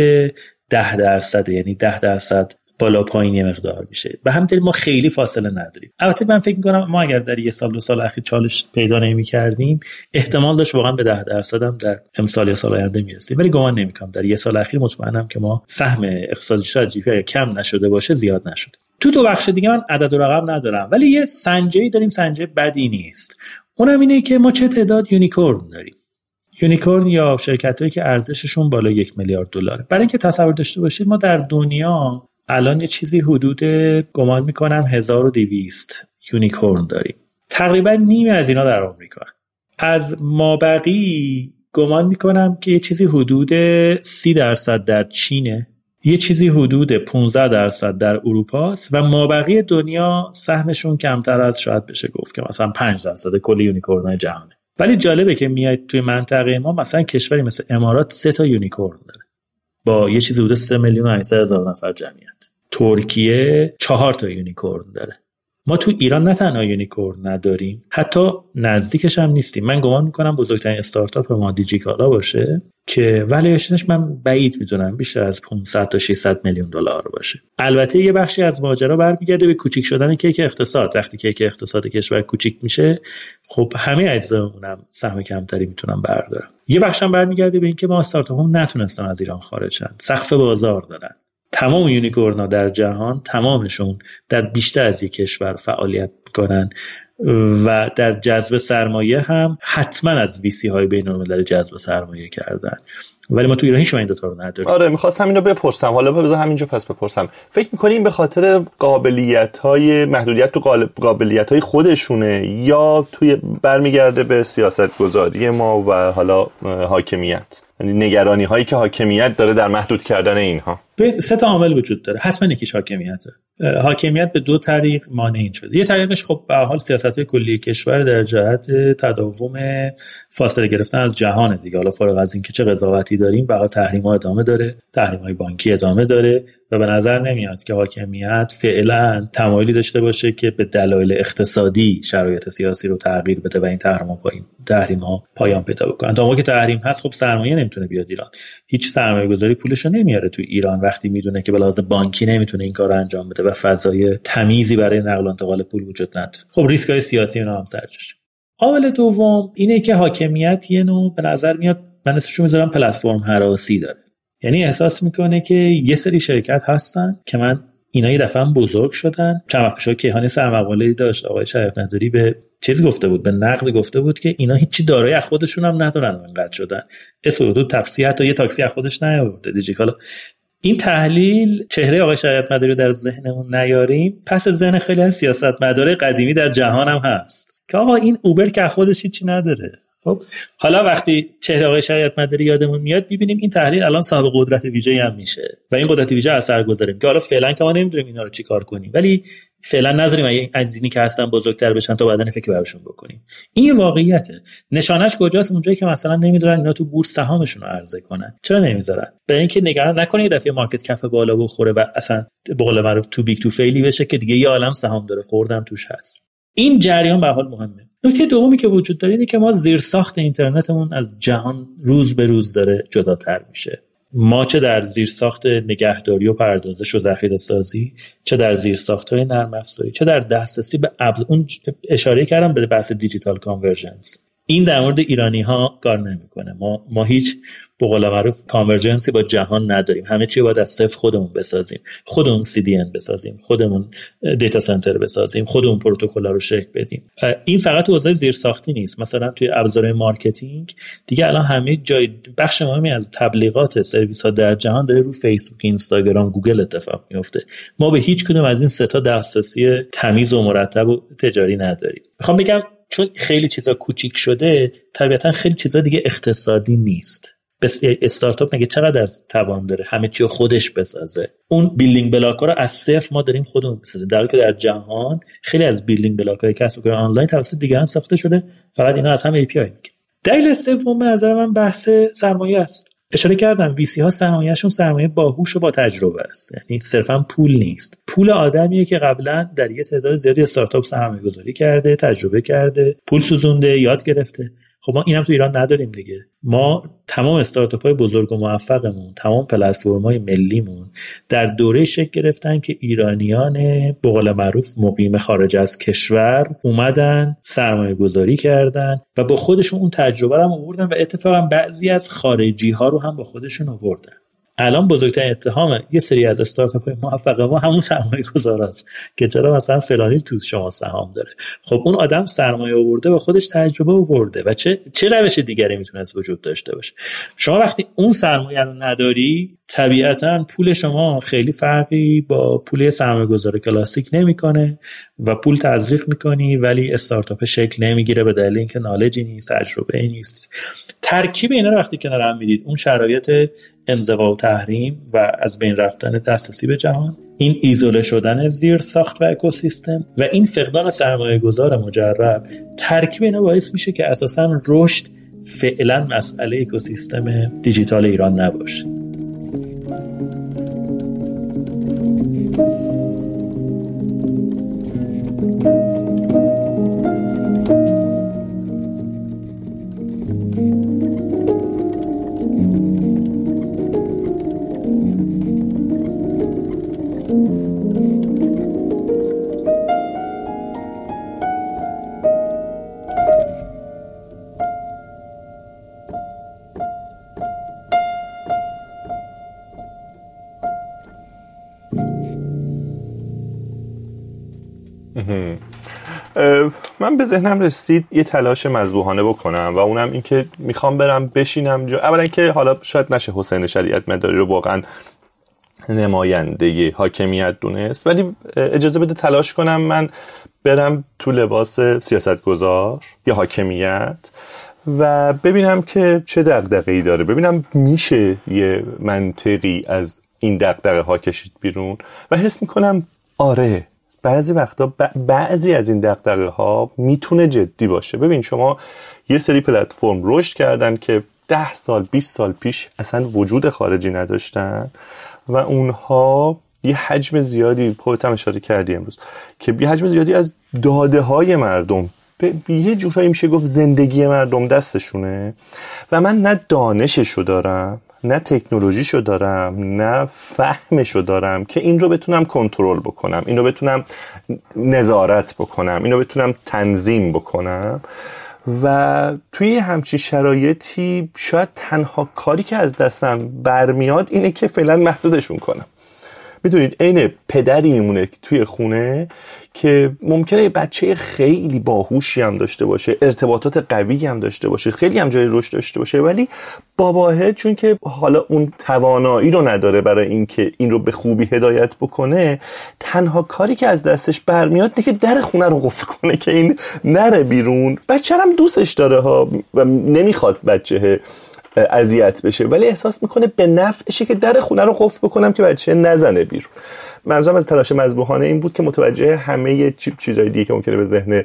ده درصد یعنی ده درصد بالا پایین یه مقدار میشه. به همین ما خیلی فاصله نداریم. البته من فکر می‌کنم ما اگر در یه سال دو سال اخیر چالش پیدا نمی کردیم احتمال داشت واقعا به ده درصد هم در امسال یا سال آینده می‌رسیم. ولی گمان نمی‌کنم. در یه سال اخیر مطمئنم که ما سهم اقتصادی شاید GDP کم نشده باشه زیاد نشده. تو تو بخش دیگه من عدد و رقم ندارم. ولی یه سنجه داریم سنجه بدی نیست. اونم اینه که ما چه تعداد unicorn داریم. unicorn یا شرکت هایی که ارزششون بالا یک میلیارد دلاره. برای اینکه تصور داشته باشید ما در دنیا الان یه چیزی حدود گمان می‌کنم 1200 unicorn داریم. تقریبا نیمی از اینا در آمریکا. از مابقی گمان می‌کنم که یه چیزی حدود 30 درصد در چینه یه چیزی حدود 15 درصد در اروپا است و مابقی دنیا سهمشون کمتر از شاید بشه گفت که مثلا 5 درصد کل unicorn جهانه. ولی جالبه که میاد توی منطقه ما مثلا کشوری مثل امارات سه تا unicorn داره. با یه چیزی حدود 3 میلیون و هزار نفر جمعیت. ترکیه چهار تا unicorn داره. ما تو ایران نه تنها unicorn نداریم حتی نزدیکش هم نیستیم. من گمان می‌کنم بزرگترین استارتاپ ما دیجیکالا باشه که والویشنش من بعید می‌دونم بیشتر از 500 تا 600 میلیون دلار باشه. البته یه بخشی از ماجرا برمیگرده به کوچیک شدن کیک اقتصاد. وقتی کیک اقتصاد کشور کوچیک میشه خب همه اجزا اونم سهم کمتری می‌تونن بردارن. یه بخشم برمیگرده به اینکه ما استارتاپ هم نتونستن از ایران خارج شن. سقف بازار دارن. تمام یونیکورنا در جهان تمامشون در بیشتر از یک کشور فعالیت می‌کنن. و در جذب سرمایه هم حتما از ویسی های بین الملل جذب سرمایه کردن. ولی ما تو ایران هیچ این دو تا رو نداریم. آره می‌خواستم اینو بپرسم. حالا بذار همینجا پس بپرسم. فکر می‌کنیم به خاطر قابلیت های محدودیت تو قابلیت های خودشونه یا توی برمیگرده به سیاست گذاری ما و حالا حاکمیت؟ نگرانی هایی که حاکمیت داره در محدود کردن اینها. سه تا عامل وجود داره. حتما یکیش حاکمیته. حاکمیت به دو طریق مانع شده. یه طریقش خب به حال سیاست های کلی کشور در جهت تداوم فاصله گرفتن از جهان دیگه. حالا فارغ از اینکه چه قضاوتی داریم به تحریم ها ادامه داره تحریم های بانکی ادامه داره و به نظر نمیاد که حاکمیت فعلا تمایلی داشته باشه که به دلایل اقتصادی شرایط سیاسی رو تغییر بده و این تحریم ها پایین پایان پیدا بکنن تا که تحریم هست خب سرمایه نمی‌تونه بیاد ایران. هیچ سرمایه گذاری پولش رو نمیاره تو ایران. وقتی می‌دونه که به بانکی نمی‌تونه این کار رو انجام بده و فضای تمیزی برای نقل و انتقال پول وجود نداره. خب ریسک های سیاسی اونا هم سرجاشه. عامل دوم اینه که حاکمیت یه نوع به نظر میاد من اسمشو می‌ذارم پلتفرم حراسی داره. یعنی احساس می‌کنه که یه سری شرکت هستن که من اینا یه دفعه بزرگ شدن. چند وقت پیش کیهانی سرمقاله داشت آقای شریف نداری به چیزی گفته بود به نقد گفته بود که اینا هیچی دارای از خودشون هم ندارن انقدر شدن. اسم تو تفسیر حتی یه تاکسی از خودش نیاورده. دیجیکالا این تحلیل چهره آقای شریعت مداری در ذهنمون نیاریم. پس ذهن خیلی از سیاست مداره قدیمی در جهان هم هست. که آقا این اوبر که خودش هیچی نداره. خب حالا وقتی چهره آقای شریعت مداری یادمون میاد ببینیم این تحلیل الان صاحب قدرت ویژه هم میشه و این قدرت ویژه اثر گذاریم که حالا فعلا که ما نمی‌دونیم اینا رو چیکار کنیم. ولی فعلا نذاریم از اینی که هستن بزرگتر بشن تا بعدا فکر براشون بکنیم. این واقعیته. نشانش کجاست؟ اونجایی که مثلا نمی‌ذارن اینا تو بورس سهامشون رو عرضه کنن. چرا نمی‌ذارن؟ به اینکه نگران نکنه یه دفعه مارکت کف بالا بخوره و اصلا به قول معروف تو بیگ تو فیلی بشه که دیگه یه عالم سهام داره. خوردم توش هست. این جریان به حال مهمه. نکته دومی که وجود داره اینه که ما زیر ساخت اینترنتمون از جهان روز به روز داره جداتر میشه. ما چه در زیر ساخت نگهداری و پردازش و ذخیره سازی چه در زیر ساخت های نرم افزاری چه در دسترسی به ابل. اون اشاره کردم به بحث digital convergence این در مورد ایرانی ها کار نمی‌کنه. ما ما هیچ به قول معروف convergence ی با جهان نداریم. همه چی باید از صفر خودمون بسازیم. خودمون CDN بسازیم. خودمون data center بسازیم. خودمون پروتکل رو شکل بدیم. این فقط حوزه زیر ساختی نیست. مثلا توی ابزار marketing دیگه الان همه جای بخش مهمی از تبلیغات سرویس ها در جهان داره رو فیسبوک اینستاگرام گوگل اتفاق میفته ما به هیچ کدوم از این سه تا دسترسی تمیز و مرتب و تجاری نداریم. می‌خوام بگم چون خیلی چیزا کوچیک شده طبیعتا خیلی چیزا دیگه اقتصادی نیست. بس استارتاپ مگه چقدر توان داره؟ همه چی خودش بسازه. اون building block رو از صفر ما داریم خودمون بسازیم. در حالی که در جهان خیلی از building block های کسب و آنلاین توسط دیگران ساخته شده فقط اینا از هم API می‌گیرن. دلیل سوم به نظر من بحث سرمایه است. اشاره کردم VC ها سرمایهشون سرمایه باهوش و با تجربه است. یعنی صرفا پول نیست. پول آدمیه که قبلا در یه تعداد زیادی استارتاپ سرمایه گذاری کرده تجربه کرده پول سوزونده یاد گرفته. خب ما اینم تو ایران نداریم دیگه. ما تمام استارتاپ های بزرگ و موفقمون تمام پلتفرم های ملیمون در دوره شکل گرفتن که ایرانیان به قول معروف مقیم خارج از کشور اومدن سرمایه گذاری کردن و با خودشون اون تجربه رو هم آوردن و اتفاقا بعضی از خارجی ها رو هم با خودشون آوردن. الان بزرگترین اتهام یه سری از استارتاپ های موفق ما همون سرمایه گذار است که چرا مثلا فلانی تو شما سهام داره. خب اون آدم سرمایه آورده و خودش تجربه آورده و چه چه روش دیگری می‌تونست وجود داشته باشه؟ شما وقتی اون سرمایه رو نداری طبیعتا پول شما خیلی فرقی با پول سرمایه گذار کلاسیک نمی‌کنه و پول تزریق می‌کنی ولی استارتاپ شکل نمی‌گیره به دلیل اینکه نالجی نیست تجربه نیست. ترکیب اینا رو وقتی کنار هم می‌دید اون شرایط انزوا تحریم و از بین رفتن دسترسی به جهان این ایزوله شدن زیر ساخت و اکوسیستم و این فقدان سرمایه گذار مجرب ترکیب اینا باعث میشه که اساسا رشد فعلا مسئله اکوسیستم دیجیتال ایران نباشه. من به ذهنم رسید یه تلاش مذبوحانه بکنم و اونم اینکه می‌خوام برم بشینم جا اولا که حالا شاید نشه حسین شریعت مداری رو واقعا نماینده حاکمیت دونست ولی اجازه بده تلاش کنم من برم تو لباس سیاستگزار یا حاکمیت و ببینم که چه دقدقه داره. ببینم میشه یه منطقی از این دقدقه ها کشید بیرون و حس می‌کنم آره بعضی وقتا بعضی از این دقدقه ها می‌تونه جدی باشه. ببین شما یه سری پلتفرم رشد کردن که ده سال 20 سال پیش اصلا وجود خارجی نداشتن و اونها یه حجم زیادی خودت هم اشاره کردی امروز که یه حجم زیادی از داده های مردم به یه جورایی میشه گفت زندگی مردم دستشونه و من نه دانششو دارم نه تکنولوژیشو دارم نه فهمشو دارم که این رو بتونم کنترل بکنم این رو بتونم نظارت بکنم این رو بتونم تنظیم بکنم. و توی همچین شرایطی شاید تنها کاری که از دستم برمیاد اینه که فعلا محدودشون کنم. می‌دونید عین پدری میمونه توی خونه که ممکنه بچه خیلی باهوشی هم داشته باشه ارتباطات قوی هم داشته باشه خیلی هم جای رشد داشته باشه ولی باباهه چون که حالا اون توانایی رو نداره برای اینکه این رو به خوبی هدایت بکنه تنها کاری که از دستش برمیاد اینه که در خونه رو قفل کنه که این نره بیرون. بچه هم دوستش داره ها و نمی‌خواد بچه اذیت بشه ولی احساس می‌کنه به نفعشه که در خونه رو قفل بکنم که بچه نزنه بیرون. منظورم از تلاش مذبوحانه این بود که متوجه همه چیزهای دیگه که ممکنه به ذهن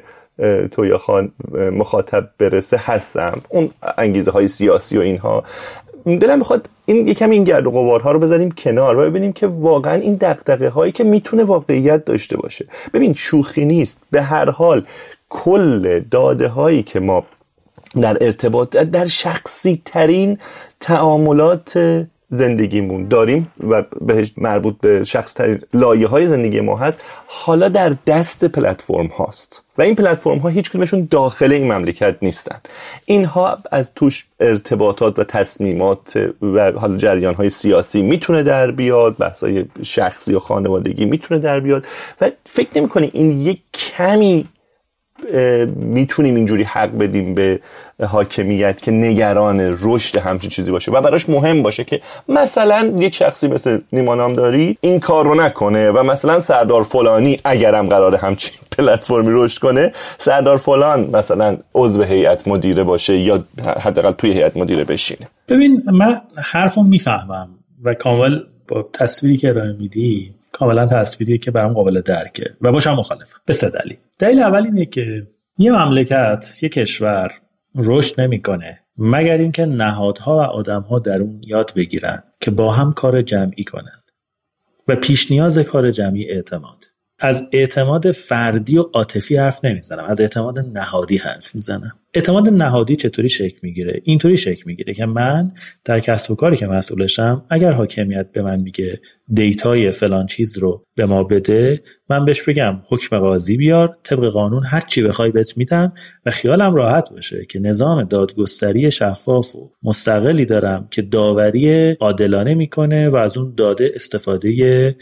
تو یا خان مخاطب برسه هستم. اون انگیزه های سیاسی و اینها. دلم می‌خواد این یکم این گرد و غبارها رو بذاریم کنار و ببینیم که واقعا این دقدقه هایی که می‌تونه واقعیت داشته باشه. ببین شوخی نیست. به هر حال کل داده هایی که ما در ارتباط در شخصی ترین تعاملات زندگیمون داریم و بهش مربوط به شخص ترین لایه های زندگی ما هست حالا در دست پلتفرم هاست. و این پلتفرم ها هیچ کدومشون داخل این مملکت نیستن. اینها از توش ارتباطات و تصمیمات و حالا جریان های سیاسی می‌تونه در بیاد بحث های شخصی و خانوادگی می‌تونه در بیاد. و فکر نمی کنی این یک کمی می‌تونیم اینجوری حق بدیم به حاکمیت که نگران رشد همچین چیزی باشه و براش مهم باشه که مثلا یک شخصی مثل نیما نامداری این کار رو نکنه و مثلا سردار فلانی اگرم قراره همچین پلتفرمی رشد کنه سردار فلان مثلا عضو هیئت مدیره باشه یا حداقل توی هیئت مدیره بشینه. ببین من حرفو می‌فهمم و کامل با تصویری که ارائه میدی کاملا تصویریه که برام قابل درکه و باشم مخالفم. به سه دلیل. دلیل اول اینه که یه مملکت یه کشور رشد نمی‌کنه مگر اینکه نهادها و آدمها در اون یاد بگیرن که با هم کار جمعی کنن و پیش نیاز کار جمعی اعتماد. از اعتماد فردی و عاطفی حرف نمی‌زنم. از اعتماد نهادی حرف می‌زنم. اعتماد نهادی چطوری شکل می‌گیره؟ اینطوری شکل می‌گیره که من در کسب و کاری که مسئولشم اگر حاکمیت به من میگه دیتای فلان چیز رو به ما بده من بهش بگم حکم قاضی بیار طبق قانون هر چی بخوای بهت میدم و خیالم راحت باشه که نظام دادگستری شفاف و مستقلی دارم که داوری عادلانه می‌کنه و از اون داده استفاده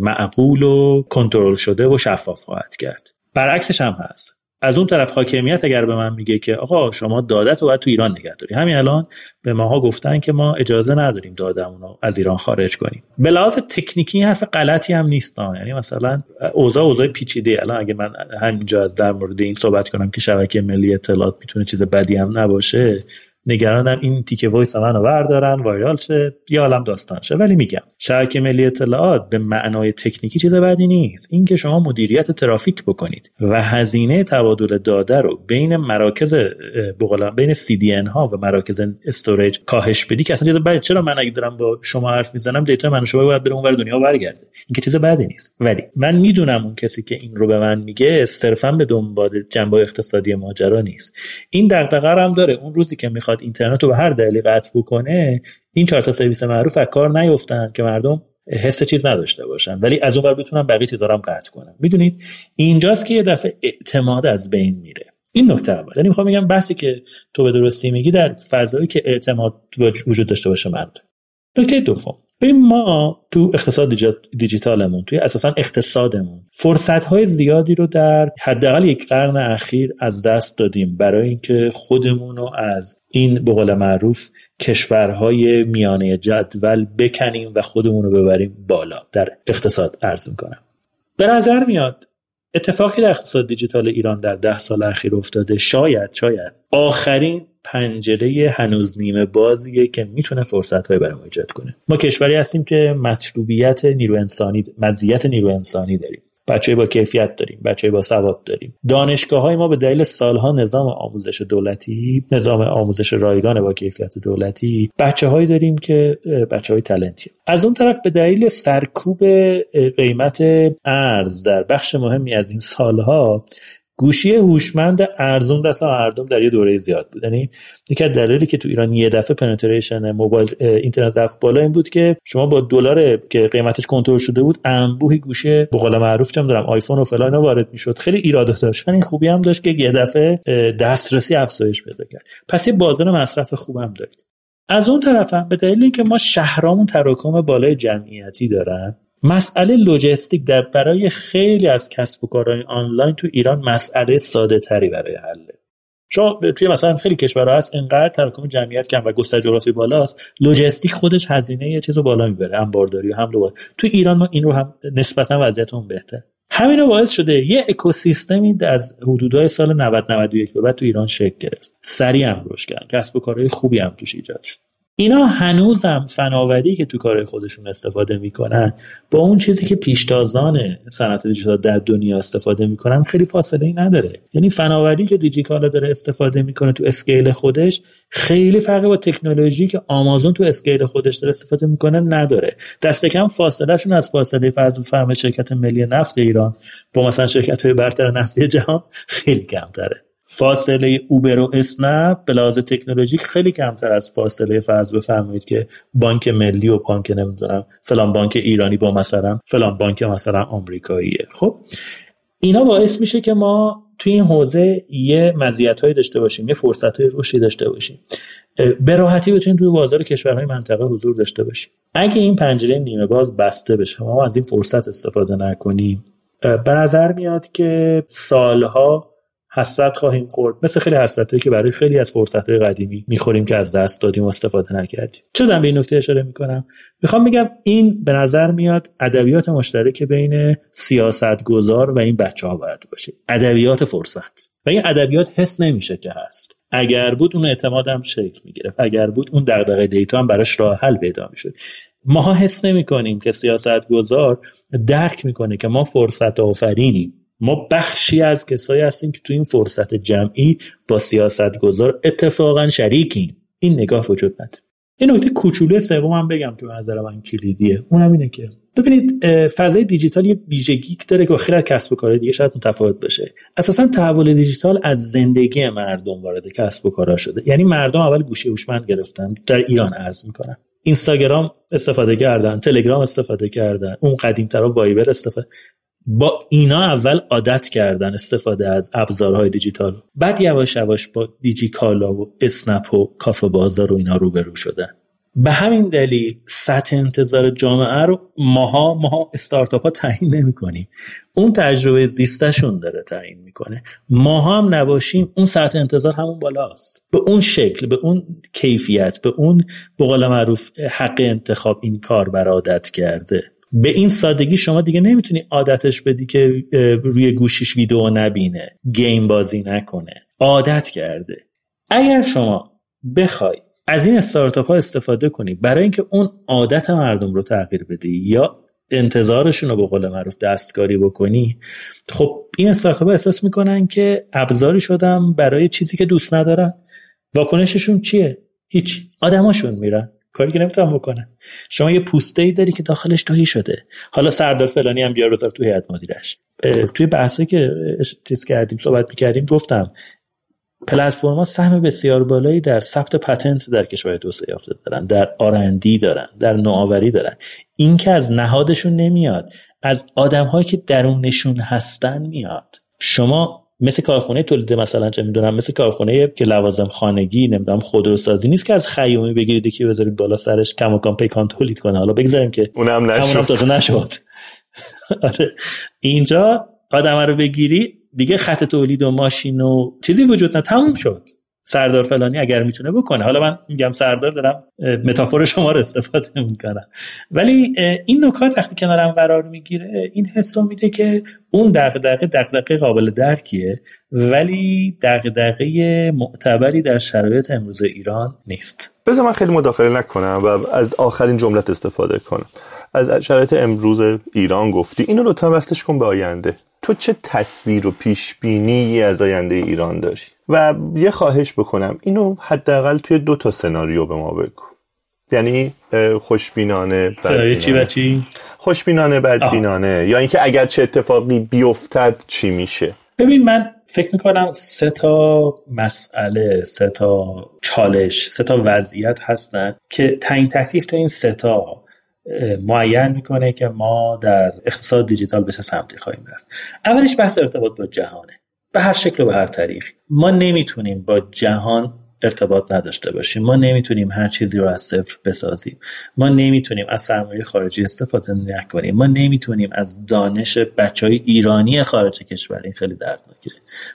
معقول و کنترل شده و شفاف خواهد کرد. برعکسش هم هست. از اون طرف حاکمیت اگر به من میگه که آقا شما دادت رو باید تو ایران نگه داری. همین الان به ماها گفتن که ما اجازه نداریم داده‌مون رو از ایران خارج کنیم. به لحاظ تکنیکی حرف غلطی هم نیست. یعنی مثلا اوضاع اوضاع پیچیده. الان اگه من همینجا از در مورد این صحبت کنم که شبکه ملی اطلاعات می‌تونه چیز بدی هم نباشه نگرانم این تیکه voice منو بردارن وایرال شه یا عالم داستان شه. ولی میگم شبکه ملی اطلاعات به معنای تکنیکی چیز بدی نیست. اینکه شما مدیریت ترافیک بکنید و هزینه تبادل داده رو بین مراکز بین CDN ها و مراکز storage کاهش بدی که اصلا چیز بدی چرا من اگه دارم با شما حرف می‌زنم data من شما باید بره اونور دنیا برگرده. این که چیز بدی نیست. ولی من می‌دونم اون کسی که این رو به من میگه صرفا به دنبال جنبه اقتصادی ماجرا نیست. این دغدغه هم داره. اون روزی که اینترنت رو به هر دلیلی قطع بکنه این چهار تا سرویس معروف از کار نیفتن که مردم حس چیز نداشته باشن. ولی از اون بتونن بقیه چیزا هم قطع کنن. می‌دونید؟ اینجاست که یه دفعه اعتماد از بین میره. این نکته اول. یعنی می‌خوام بگم بحثی که تو به درستی میگی در فضایی که اعتماد وجود داشته باشه مرد نکته دوم. ببین ما تو اقتصاد دیجیتالمون توی اساسا اقتصادمون فرصت های زیادی رو در حداقل یک قرن اخیر از دست دادیم برای اینکه خودمون رو از این به قول معروف کشورهای میانه جدول بکنیم و خودمون رو ببریم بالا. در اقتصاد ارز می‌کنم. به نظر میاد اتفاقی در اقتصاد دیجیتال ایران در ده سال اخیر افتاده شاید شاید آخرین پنجره هنوز نیمه بازیه که می‌تونه فرصت های برای ما ایجاد کنه. ما کشوری هستیم که مطلوبیت نیرو انسانی مزیت نیرو انسانی داریم. بچه با کیفیت داریم بچه با سواد داریم. دانشگاه های ما به دلیل سالها نظام آموزش دولتی نظام آموزش رایگان با کیفیت دولتی بچه هایی داریم که بچه های تلنتی از اون طرف به دلیل سرکوب قیمت ارز در بخش مهمی از این سالها گوشی هوشمند ارزون دست مردم در یه دوره زیاد بود. یعنی یکی از دلایلی که تو ایران یه دفعه پنتریشن موبایل اینترنت رفت بالا این بود که شما با دلار که قیمتش کنترل شده بود انبوهی گوشی به قول معروف چم دارم آیفون و فلان وارد می‌شد. خیلی ایراد داشت. این خوبی هم داشت که یه دفعه دسترسی افزایش پیدا کرد. پس یه بازار مصرف خوبم دارید از اون طرف هم به دلیلی که ما شهرامون تراکم بالای جمعیتی دارن مسئله لوجستیک در برای خیلی از کسب و کارهای آنلاین تو ایران مسئله ساده تری برای حله. شما توی مثلا خیلی کشورها هست انقدر تراکم جمعیت کم و گستر جغرافی بالاست لوجستیک خودش هزینه یه چیزو بالا می‌بره هم بارداری و هم رو تو ایران ما این رو هم نسبتا وضعیتمون بهتر همین رو باعث شده یه اکوسیستمی از حدودهای سال 90 91 به بعد تو ایران شکل گرفت. سریع هم رشد کرد کسب و کارهای خوبی هم توش ایجاد شد. اینا هنوزم فناوری که تو کار خودشون استفاده می‌کنن با اون چیزی که پیشتازان صنعت دیجیتال در دنیا استفاده می‌کنن خیلی فاصله ای نداره. یعنی فناوری که دیجیکالا داره استفاده می‌کنه تو scale خودش خیلی فرق با تکنولوژی که آمازون تو scale خودش داره استفاده می‌کنه نداره. دست کم فاصلهشون از فاصله فرض فرم شرکت ملی نفت ایران با مثلا شرکت های برتر نفتی جهان خیلی کمتره. فاصله اوبر و اسنپ به لحاظ تکنولوژیک خیلی کمتر از فاصله فرض بفرمایید که بانک ملی و بانک نمی‌دونم فلان بانک ایرانی با مثلا فلان بانک مثلا آمریکاییه. خب اینا باعث میشه که ما توی این حوزه یه مزیت داشته باشیم یه فرصت های رشدی داشته باشیم. به راحتی بتونیم توی بازار کشورهای منطقه حضور داشته باشیم. اگه این پنجره نیمه باز بسته بشه ما از این فرصت استفاده نکنیم. به نظر میاد که سالها حسرت خواهیم خورد. مثل خیلی حسرتایی که برای خیلی از فرصتهای قدیمی می‌خوریم که از دست دادیم و استفاده نکردیم. چرا به این نکته اشاره می‌کنم؟ می‌خوام بگم این به نظر میاد ادبیات مشترک بین سیاستگزار و این بچه ها باید باشه. ادبیات فرصت. و این ادبیات حس نمیشه که هست. اگر بود اون اعتمادم شکل می‌گرفت. اگر بود اون دغدغه دیتا هم براش راه حل پیدا می‌شد. ماها حس نمی کنیم که سیاستگزار درک می‌کنه که ما فرصت آفرینیم ما بخشی از کسایی هستیم که تو این فرصت جمعی با سیاست گذار اتفاقا شریکیم. این نگاه وجود نداره. این نکته کوچولو سوم هم بگم که نظر من کلیدیه. اونم اینه که ببینید فضای دیجیتال یه ویژگی داره که خیلی کسب و کار دیگه شاید متفاوت بشه اساسا تحول دیجیتال از زندگی مردم وارد کسب و کارا شده. یعنی مردم اول گوشی هوشمند گرفتن در ایران ارز می‌کنن اینستاگرام استفاده کردن تلگرام استفاده کردن اون قدیمترا وایبر استفاده با اینا اول عادت کردن استفاده از ابزارهای دیجیتال. بعد یواش یواش با دیجیکالا و اسنپ و کافه بازار و اینا روبرو شدن. به همین دلیل سطح انتظار جامعه رو ماها ماها استارتاپ ها تعیین نمی کنیم اون تجربه زیستشون داره تعیین می‌کنه. ما هم نباشیم اون سطح انتظار همون بالاست. به اون شکل به اون کیفیت به اون به معروف حق انتخاب این کار بر عادت کرده. به این سادگی شما دیگه نمی‌تونی عادتش بدی که روی گوشیش ویدیو نبینه گیم بازی نکنه. عادت کرده. اگر شما بخوای از این استارتاپ ها استفاده کنی برای اینکه اون عادت مردم رو تغییر بدی یا انتظارشون رو به قول معروف دستکاری بکنی خب این استارتاپ ها احساس می‌کنن که ابزاری شدم برای چیزی که دوست ندارن. واکنششون چیه؟ هیچ. آدماشون میرن. کاری که نمی‌تونم بکنن. شما یه پوسته ای داری که داخلش توهی شده. حالا سردار فلانی هم بیار بذار تو هیئت مدیرش. توی بحثی که چیز کردیم صحبت می‌کردیم گفتم پلتفرما سهم بسیار بالایی در ثبت پتنت در کشور توسعه یافته دارن در آرندی دارن در نوآوری دارن. این که از نهادشون نمیاد از آدمهایی که درونشون هستن میاد. شما مثل کارخونه تولید مثلا چه می‌دونم مثل کارخونه که لوازم خانگی نمی‌دونم خودروسازی نیست که از خیومی بگیرید که بذارید بالا سرش کم پیکان تولید کنه. حالا بگذاریم که اونم نشد. تازه نشد. آره. اینجا آدم رو بگیری دیگه خط تولید و ماشین و چیزی وجود نه تموم شد. سردار فلانی اگر می‌تونه بکنه. حالا من میگم سردار دارم متافور شما رو استفاده می‌کنم. ولی این نکات وقتی کنارم قرار می‌گیره این حس میده که اون دغدغه دغدغه قابل درکیه ولی دغدغه معتبری در شرایط امروز ایران نیست. بذار من خیلی مداخله نکنم و از آخرین جملت استفاده کنم. از شرایط امروز ایران گفتی. اینو لطفا وستش کن به آینده. تو چه تصویر و پیش بینی از آینده ایران داشتی و یه خواهش بکنم اینو حداقل توی دو تا سناریو به ما بگو. یعنی خوشبینانه چی و چی؟ خوشبینانه بدبینانه. یا اینکه اگر چه اتفاقی بیفتد چی میشه؟ ببین من فکر می‌کنم سه تا مسئله سه تا چالش سه تا وضعیت هستن که تعیین تکلیف تو این سه تا معین می‌کنه که ما در اقتصاد دیجیتال به چه سمتی خواهیم رفت. اولش بحث ارتباط با جهانه. به هر شکل و به هر طریق ما نمی‌تونیم با جهان ارتباط نداشته باشیم. ما نمی‌تونیم هر چیزی رو از صفر بسازیم. ما نمی‌تونیم از سرمایه خارجی استفاده نکنیم. ما نمی‌تونیم از دانش بچه های ایرانی خارج کشور این خیلی دردناکه.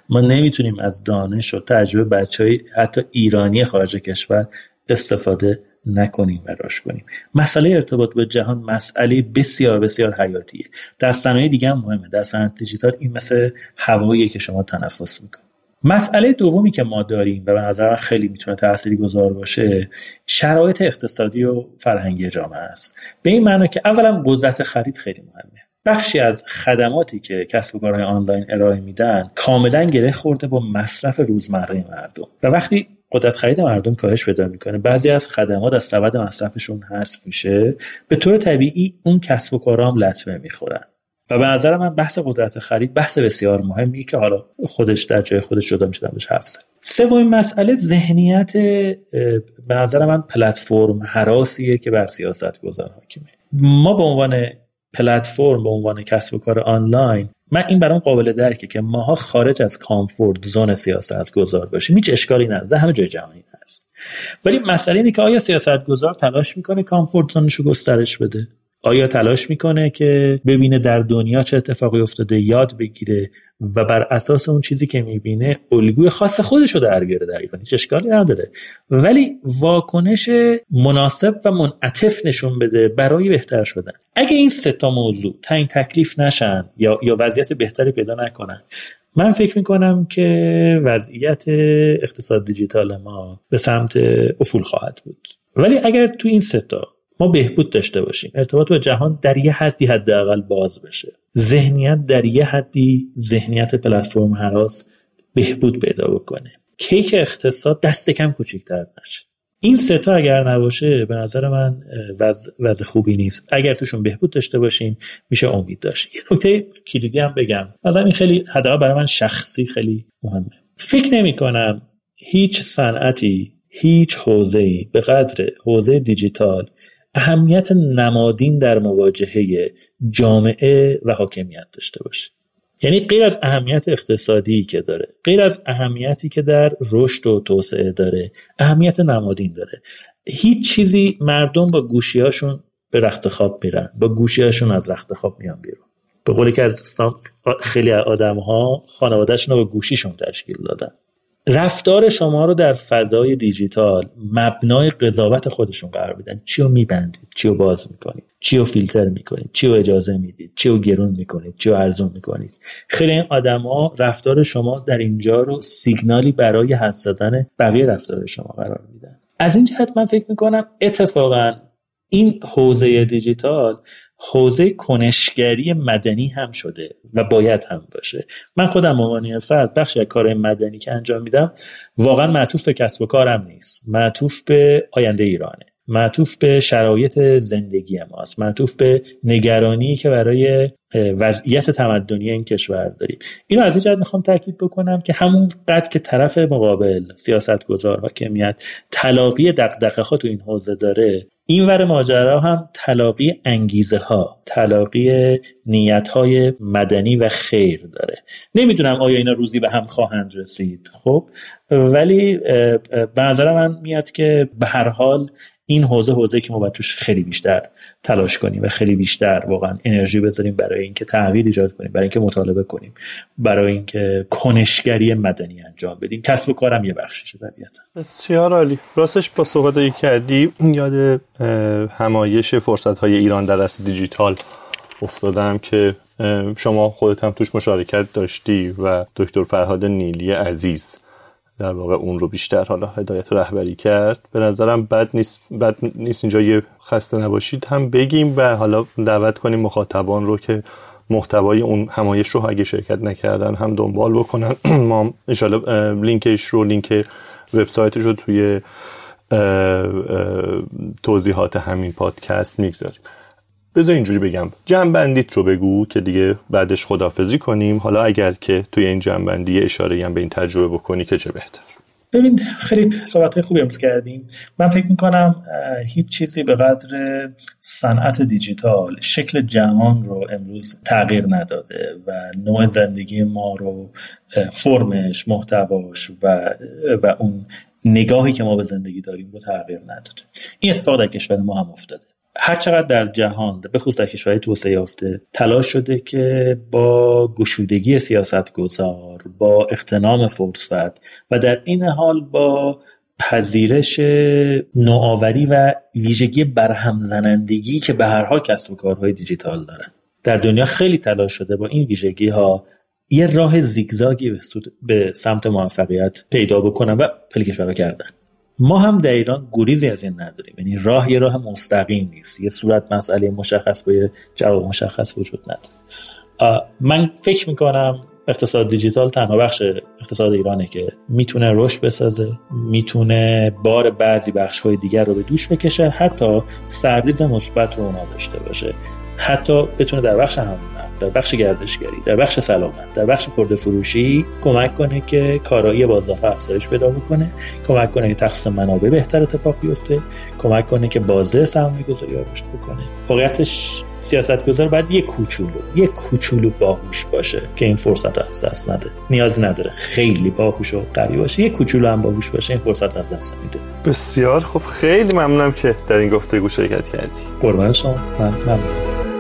ما نمی‌تونیم از دانش و تجربه بچه های حتی ایرانی خارج کشور استفاده نکنیم و راش کنیم. مسئله ارتباط به جهان مسئله بسیار بسیار حیاتیه. در صنایع دیگه هم مهمه. در صنعت دیجیتال این مثل هواییه که شما تنفس می‌کنید. مسئله دومی که ما داریم و به نظر خیلی می‌تونه تأثیری گذار باشه شرایط اقتصادی و فرهنگی جامعه است. به این معنی که اولا قدرت خرید خیلی مهمه. بخشی از خدماتی که کسب و کارهای آنلاین ارائه میدن کاملا گره خورده با مصرف روزمره مردم. و وقتی قدرت خرید مردم کاهش پیدا می‌کنه. بعضی از خدمات از سبد مصرفشون حذف میشه. به طور طبیعی اون کسب و کارام لطمه می‌خورن. و به نظر من بحث قدرت خرید بحث بسیار مهمی که حالا خودش در جای خودش جدا میشه بهش حرف سومین مسئله ذهنیت به نظر من پلتفرم حراسیه که بر سیاست گذار حاکمه. ما به عنوان پلتفرم به عنوان کسب و کار آنلاین من این برام قابل درکه که ماها خارج از کامفورت زون سیاست گذار باشیم. هیچ اشکالی نداره. همه جای جهانی هست. ولی مسئله اینه که آیا سیاست گذار تلاش می‌کنه کامفورت زونش رو گسترش بده؟ آیا تلاش می‌کنه که ببینه در دنیا چه اتفاقی افتاده یاد بگیره و بر اساس اون چیزی که می‌بینه الگوی خاص خودش رو در بیاره دقیقا؟ هیچ اشکالی نداره. ولی واکنش مناسب و منعطف نشون بده برای بهتر شدن. اگه این سه تا موضوع تعیین تکلیف نشن یا یا وضعیت بهتری پیدا نکنن من فکر می‌کنم که وضعیت اقتصاد دیجیتال ما به سمت افول خواهد بود. ولی اگر تو این سه تا ما بهبود داشته باشیم. ارتباط با جهان در یه حدی حداقل باز بشه. ذهنیت در یه حدی ذهنیت پلتفرم هراس بهبود پیدا بکنه. کیک اقتصاد دست کم کوچیک‌تر نشه. این ستا اگر نباشه به نظر من وضع, وز خوبی نیست. اگر توشون بهبود داشته باشیم میشه امید داشت. یه نکته کلیدی هم بگم. از این خیلی حداقل برای من شخصی خیلی مهمه. فکر نمی کنم هیچ صنعتی هیچ حوزه‌ای به قدر حوزه دیجیتال اهمیت نمادین در مواجهه جامعه و حاکمیت داشته باشه. یعنی غیر از اهمیت اقتصادی که داره غیر از اهمیتی که در رشد و توسعه داره اهمیت نمادین داره. هیچ چیزی مردم با گوشیاشون به رخت خواب میرن با گوشیاشون از رخت خواب میان بیرون. به قولی که از خیلی آدم ها خانوادهشون رو با گوشیشون تشکیل دادن. رفتار شما رو در فضای دیجیتال مبنای قضاوت خودشون قرار میدن. چی رو میبندید؟ چی رو باز می‌کنید؟ چی رو فیلتر می‌کنید؟ چی رو اجازه می‌دید؟ چی رو گرون می‌کنید؟ چی رو ارزون می‌کنید؟ خیلی این آدما رفتار شما در اینجا رو سیگنالی برای حد زدن بقیه رفتار شما قرار میدن. از این جهت من فکر می‌کنم اتفاقا این حوزه دیجیتال حوزه کنشگری مدنی هم شده و باید هم باشه. من خودم عنوان فرد بخش از کار مدنی که انجام میدم واقعا معطوف به کسب و کارم نیست. معطوف به آینده ایرانه. معطوف به شرایط زندگی ماست معطوف به نگرانی که برای وضعیت تمدنی این کشور داریم. اینو از این جهت می‌خوام تاکید بکنم که همون قد که طرف مقابل سیاستگزار حاکمیت تلاقی دقدقه ها تو این حوزه داره این ور ماجرا هم تلاقی انگیزه ها تلاقی نیت های مدنی و خیر داره. نمی‌دونم آیا اینا روزی به هم خواهند رسید خب؟ ولی به نظر من میاد که به هر حال این حوزه حوزه که ما باید توش خیلی بیشتر تلاش کنیم و خیلی بیشتر واقعا انرژی بذاریم برای اینکه تغییر ایجاد کنیم برای اینکه مطالبه کنیم برای اینکه کنشگری مدنی انجام بدیم. کسب و کارم یه بخششه طبیعتا. بسیار عالی. راستش با صحبت کردی یاد همایش فرصت های ایران در اصل دیجیتال افتادم که شما خودت هم توش مشارکت داشتی و دکتر فرهاد نیلی عزیز در واقع اون رو بیشتر حالا هدایت و رهبری کرد. به نظرم بد نیست بد نیست اینجا یه خسته نباشید. هم بگیم و حالا دعوت کنیم مخاطبان رو که محتوای اون همایش رو اگه شرکت نکردن هم دنبال بکنن. ما انشالله لینکش رو لینک وبسایتش رو توی توضیحات همین پادکست می‌گذاریم. بذار اینجوری بگم. جنبندیت رو بگو که دیگه بعدش خدافزی کنیم. حالا اگر که توی این جنبندی اشاره هم به این تجربه بکنی که چه بهتر. ببین خیلی صحبت خوبی امروز کردیم. من فکر می‌کنم هیچ چیزی به قدر صنعت دیجیتال شکل جهان رو امروز تغییر نداده و نوع زندگی ما رو فرمش محتواش و و اون نگاهی که ما به زندگی داریم رو تغییر نداده. این اتفاق در کشور ما هم افتاده. هر چقدر در جهان به خصوص در کشورهای توسعه یافته تلاش شده که با گشودگی سیاست گذار با اختنام فرصت و در این حال با پذیرش نوآوری و ویژگی برهم زنندگی که به هر حال کسب و کارهای دیجیتال دارن. در دنیا خیلی تلاش شده با این ویژگی ها یه راه زیگزاگی به سمت موفقیت پیدا بکنن و کشورها کردن. ما هم در ایران گریزی از این نداریم. یعنی راه یه راه مستقیم نیست. یه صورت مسئله مشخص با یه جواب مشخص وجود نداره. من فکر می‌کنم اقتصاد دیجیتال تنها بخش اقتصاد ایرانه که می‌تونه رشد بسازه می‌تونه بار بعضی بخش های دیگر رو به دوش بکشه حتی سرریز مثبت رو اونا داشته باشه. حتی بتونه در بخش هم در بخش گردشگری در بخش سلامت در بخش خورده فروشی کمک کنه که کارایی بازار افزایش پیدا بکنه کمک کنه که تقسیم منابع بهتر اتفاق بیفته کمک کنه که بازه سرمایه گذاری رشد بکنه. واقعیتش سیاستگزار باید یک کوچولو یک کوچولو باهوش باشه که این فرصت از دست نده. نیازی نداره خیلی باهوش و قوی باشه یک کوچولو هم باهوش باشه این فرصت از دست میده. بسیار خب خیلی ممنونم که در این گفتگو شرکت کردی. قربان شما. من ممنونم.